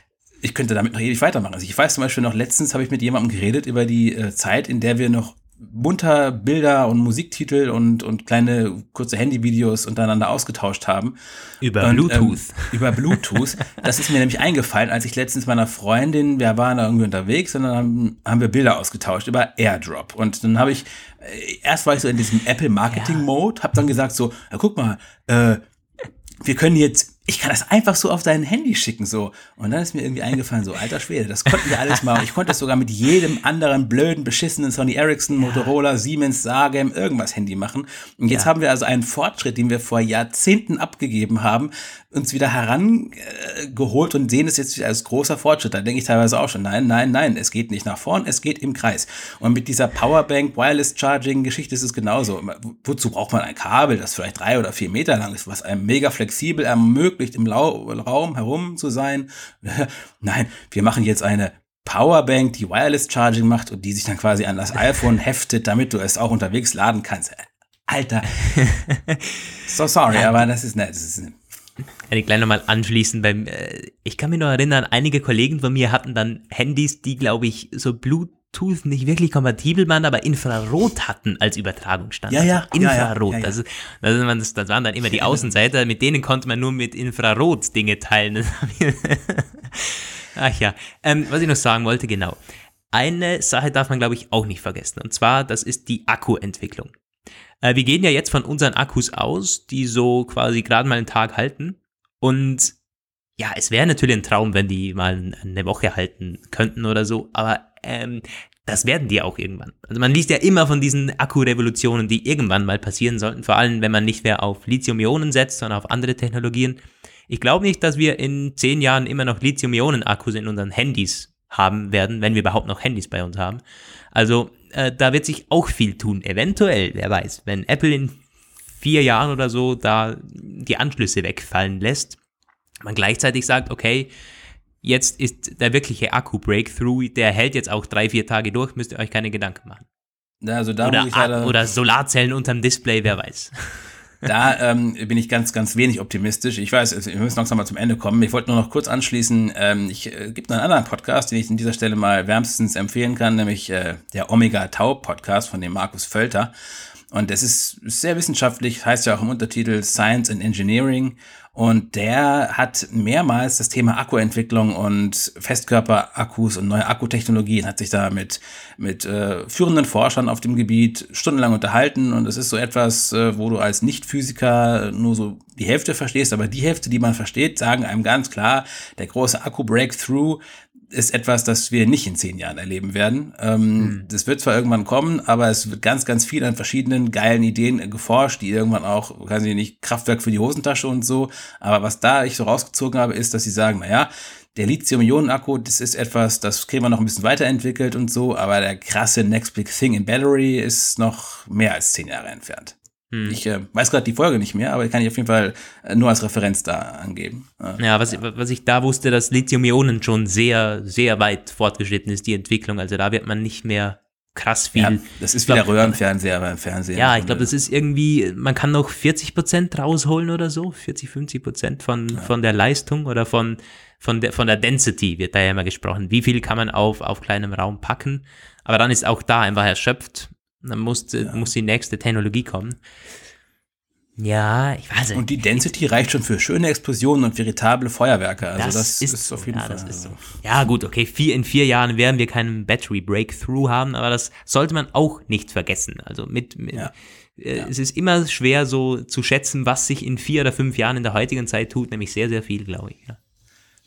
S2: ich könnte damit noch ewig weitermachen. Also ich weiß zum Beispiel noch, letztens habe ich mit jemandem geredet über die äh, Zeit, in der wir noch bunter Bilder und Musiktitel und, und kleine kurze Handyvideos untereinander ausgetauscht haben.
S3: Über
S2: und,
S3: Bluetooth.
S2: Ähm, über Bluetooth. Das ist mir nämlich eingefallen, als ich letztens meiner Freundin, wir waren da irgendwie unterwegs und dann haben, haben wir Bilder ausgetauscht über Airdrop. Und dann habe ich, äh, erst war ich so in diesem Apple Marketing Mode, habe dann gesagt so, ja, guck mal, äh, wir können jetzt ich kann das einfach so auf dein Handy schicken, so. Und dann ist mir irgendwie eingefallen, so, alter Schwede, das konnten wir alles mal. Ich konnte das sogar mit jedem anderen blöden, beschissenen Sony Ericsson, Motorola, Siemens, Sagem, irgendwas Handy machen. Und jetzt ja. haben wir also einen Fortschritt, den wir vor Jahrzehnten abgegeben haben, uns wieder herangeholt und sehen es jetzt als großer Fortschritt. Da denke ich teilweise auch schon, nein, nein, nein, es geht nicht nach vorn, es geht im Kreis. Und mit dieser Powerbank, Wireless Charging Geschichte ist es genauso. Wozu braucht man ein Kabel, das vielleicht drei oder vier Meter lang ist, was einem mega flexibel ermöglicht, im Lau Raum herum zu sein? nein, wir machen jetzt eine Powerbank, die Wireless Charging macht und die sich dann quasi an das iPhone heftet, damit du es auch unterwegs laden kannst. Alter. So sorry, aber das ist nett. Das ist
S3: eine gleich nochmal anschließen beim, äh, ich kann mich noch erinnern, einige Kollegen von mir hatten dann Handys, die, glaube ich, so Bluetooth nicht wirklich kompatibel waren, aber Infrarot hatten als Übertragungsstandard.
S2: Ja, ja.
S3: Infrarot.
S2: Ja, ja, ja.
S3: Das, das, das, waren dann immer die Außenseiter, mit denen konnte man nur mit Infrarot Dinge teilen. Ach ja. Ähm, was ich noch sagen wollte, genau. Eine Sache darf man, glaube ich, auch nicht vergessen. Und zwar, das ist die Akkuentwicklung. Äh, wir gehen ja jetzt von unseren Akkus aus, die so quasi gerade mal einen Tag halten. Und ja, es wäre natürlich ein Traum, wenn die mal eine Woche halten könnten oder so, aber ähm, das werden die auch irgendwann. Also man liest ja immer von diesen Akkurevolutionen, die irgendwann mal passieren sollten, vor allem wenn man nicht mehr auf Lithium-Ionen setzt, sondern auf andere Technologien. Ich glaube nicht, dass wir in zehn Jahren immer noch Lithium-Ionen-Akkus in unseren Handys haben werden, wenn wir überhaupt noch Handys bei uns haben. Also äh, da wird sich auch viel tun. Eventuell, wer weiß, wenn Apple in vier Jahren oder so da die Anschlüsse wegfallen lässt, man gleichzeitig sagt, okay, jetzt ist der wirkliche Akku-Breakthrough, der hält jetzt auch drei, vier Tage durch, müsst ihr euch keine Gedanken machen.
S2: Ja, also da
S3: oder, oder Solarzellen unterm Display, wer weiß.
S2: Da ähm, bin ich ganz, ganz wenig optimistisch. Ich weiß, wir müssen langsam mal zum Ende kommen. Ich wollte nur noch kurz anschließen. Ähm, ich äh, gibt noch einen anderen Podcast, den ich an dieser Stelle mal wärmstens empfehlen kann, nämlich äh, der Omega Tau Podcast von dem Markus Völter. Und das ist sehr wissenschaftlich, heißt ja auch im Untertitel Science and Engineering. Und der hat mehrmals das Thema Akkuentwicklung und Festkörperakkus und neue Akkutechnologien, hat sich da mit, mit äh, führenden Forschern auf dem Gebiet stundenlang unterhalten. Und es ist so etwas, äh, wo du als Nicht-Physiker nur so die Hälfte verstehst, aber die Hälfte, die man versteht, sagen einem ganz klar, der große Akku-Breakthrough ist etwas, das wir nicht in zehn Jahren erleben werden. Ähm, mhm. Das wird zwar irgendwann kommen, aber es wird ganz, ganz viel an verschiedenen geilen Ideen geforscht, die irgendwann auch, kann ich nicht, Kraftwerk für die Hosentasche und so. Aber was da ich so rausgezogen habe, ist, dass sie sagen, na ja, der Lithium-Ionen-Akku, das ist etwas, das kriegen wir noch ein bisschen weiterentwickelt und so, aber der krasse Next Big Thing in Battery ist noch mehr als zehn Jahre entfernt. Hm. Ich äh, weiß gerade die Folge nicht mehr, aber kann ich auf jeden Fall äh, nur als Referenz da angeben.
S3: Äh, ja, was, was ich da wusste, dass Lithium-Ionen schon sehr, sehr weit fortgeschritten ist, die Entwicklung. Also da wird man nicht mehr krass viel. Ja,
S2: das ist wie der Röhrenfernseher beim Fernsehen.
S3: Ja, ich glaube, das ist irgendwie, man kann noch 40 Prozent rausholen oder so, 40, 50 Prozent von, ja. von der Leistung oder von, von der, von der Density wird da ja immer gesprochen. Wie viel kann man auf, auf kleinem Raum packen? Aber dann ist auch da einfach erschöpft dann muss, ja. muss die nächste Technologie kommen. Ja, ich weiß nicht.
S2: Und die Density reicht schon für schöne Explosionen und veritable Feuerwerke. Also das, das ist, ist, auf jeden
S3: ja,
S2: Fall.
S3: So. Ja, gut, okay. Vier, in vier Jahren werden wir keinen Battery Breakthrough haben, aber das sollte man auch nicht vergessen. Also mit, mit ja. Äh, ja. es ist immer schwer so zu schätzen, was sich in vier oder fünf Jahren in der heutigen Zeit tut, nämlich sehr, sehr viel, glaube ich. Ja.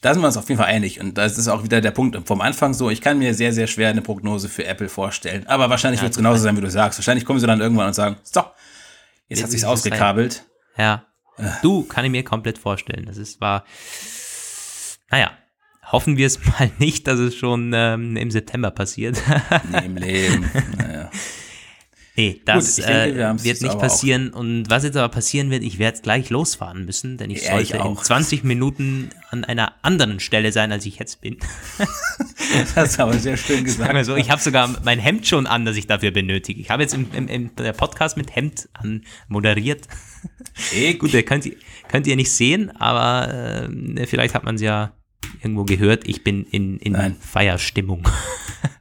S2: Da sind wir uns auf jeden Fall einig. Und das ist auch wieder der Punkt vom Anfang so. Ich kann mir sehr, sehr schwer eine Prognose für Apple vorstellen. Aber wahrscheinlich ja, wird es genauso sein, wie du sagst. Wahrscheinlich kommen sie dann irgendwann und sagen, so, jetzt hat sich's ausgekabelt.
S3: Ja. Äh. Du, kann ich mir komplett vorstellen. Das ist, war, naja, hoffen wir es mal nicht, dass es schon ähm, im September passiert.
S2: nee, im Leben. Naja.
S3: Nee, das Gut, denke, äh, wird nicht passieren. Auch. Und was jetzt aber passieren wird, ich werde jetzt gleich losfahren müssen, denn ich ja, sollte ich in 20 Minuten an einer anderen Stelle sein, als ich jetzt bin.
S2: das ist aber sehr schön gesagt.
S3: So, ich habe sogar mein Hemd schon an, das ich dafür benötige. Ich habe jetzt im, im, im der Podcast mit Hemd an moderiert. Gut, könnt ihr, könnt ihr nicht sehen, aber äh, vielleicht hat man es ja irgendwo gehört, ich bin in, in
S2: Nein.
S3: Feierstimmung.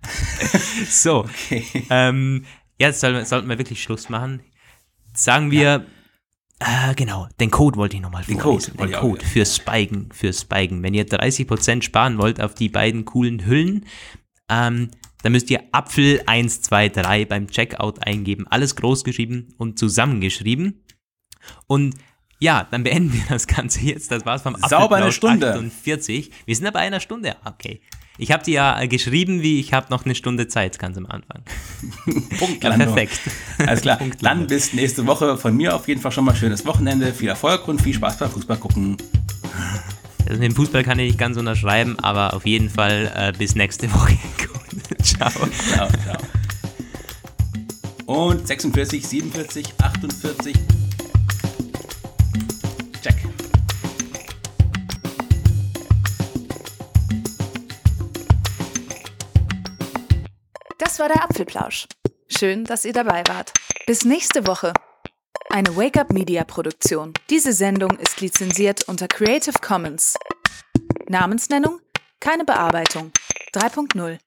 S3: so,
S2: Okay.
S3: ähm, jetzt soll, sollten wir wirklich Schluss machen. Sagen wir, äh, genau, den Code wollte ich nochmal vorlesen.
S2: Code
S3: den
S2: auch,
S3: Code
S2: ja.
S3: für Spiken, für Spiken. Wenn ihr 30% sparen wollt auf die beiden coolen Hüllen, ähm, dann müsst ihr Apfel 123 beim Checkout eingeben. Alles groß geschrieben und zusammengeschrieben. Und ja, dann beenden wir das Ganze jetzt. Das war's vom
S2: Sauber eine Stunde.
S3: 48. Wir sind aber bei einer Stunde. Okay. Ich habe dir ja geschrieben, wie ich habe noch eine Stunde Zeit, ganz am Anfang.
S2: Punktlandung.
S3: Perfekt.
S2: Alles klar.
S3: Punktlandung.
S2: Dann bis nächste Woche. Von mir auf jeden Fall schon mal schönes Wochenende. Viel Erfolg und viel Spaß beim Fußball gucken.
S3: Also den Fußball kann ich nicht ganz unterschreiben, aber auf jeden Fall äh, bis nächste Woche. Ciao.
S2: Ciao, ciao. Und 46, 47, 48.
S1: Das war der Apfelplausch. Schön, dass ihr dabei wart. Bis nächste Woche. Eine Wake-up Media Produktion. Diese Sendung ist lizenziert unter Creative Commons. Namensnennung? Keine Bearbeitung. 3.0.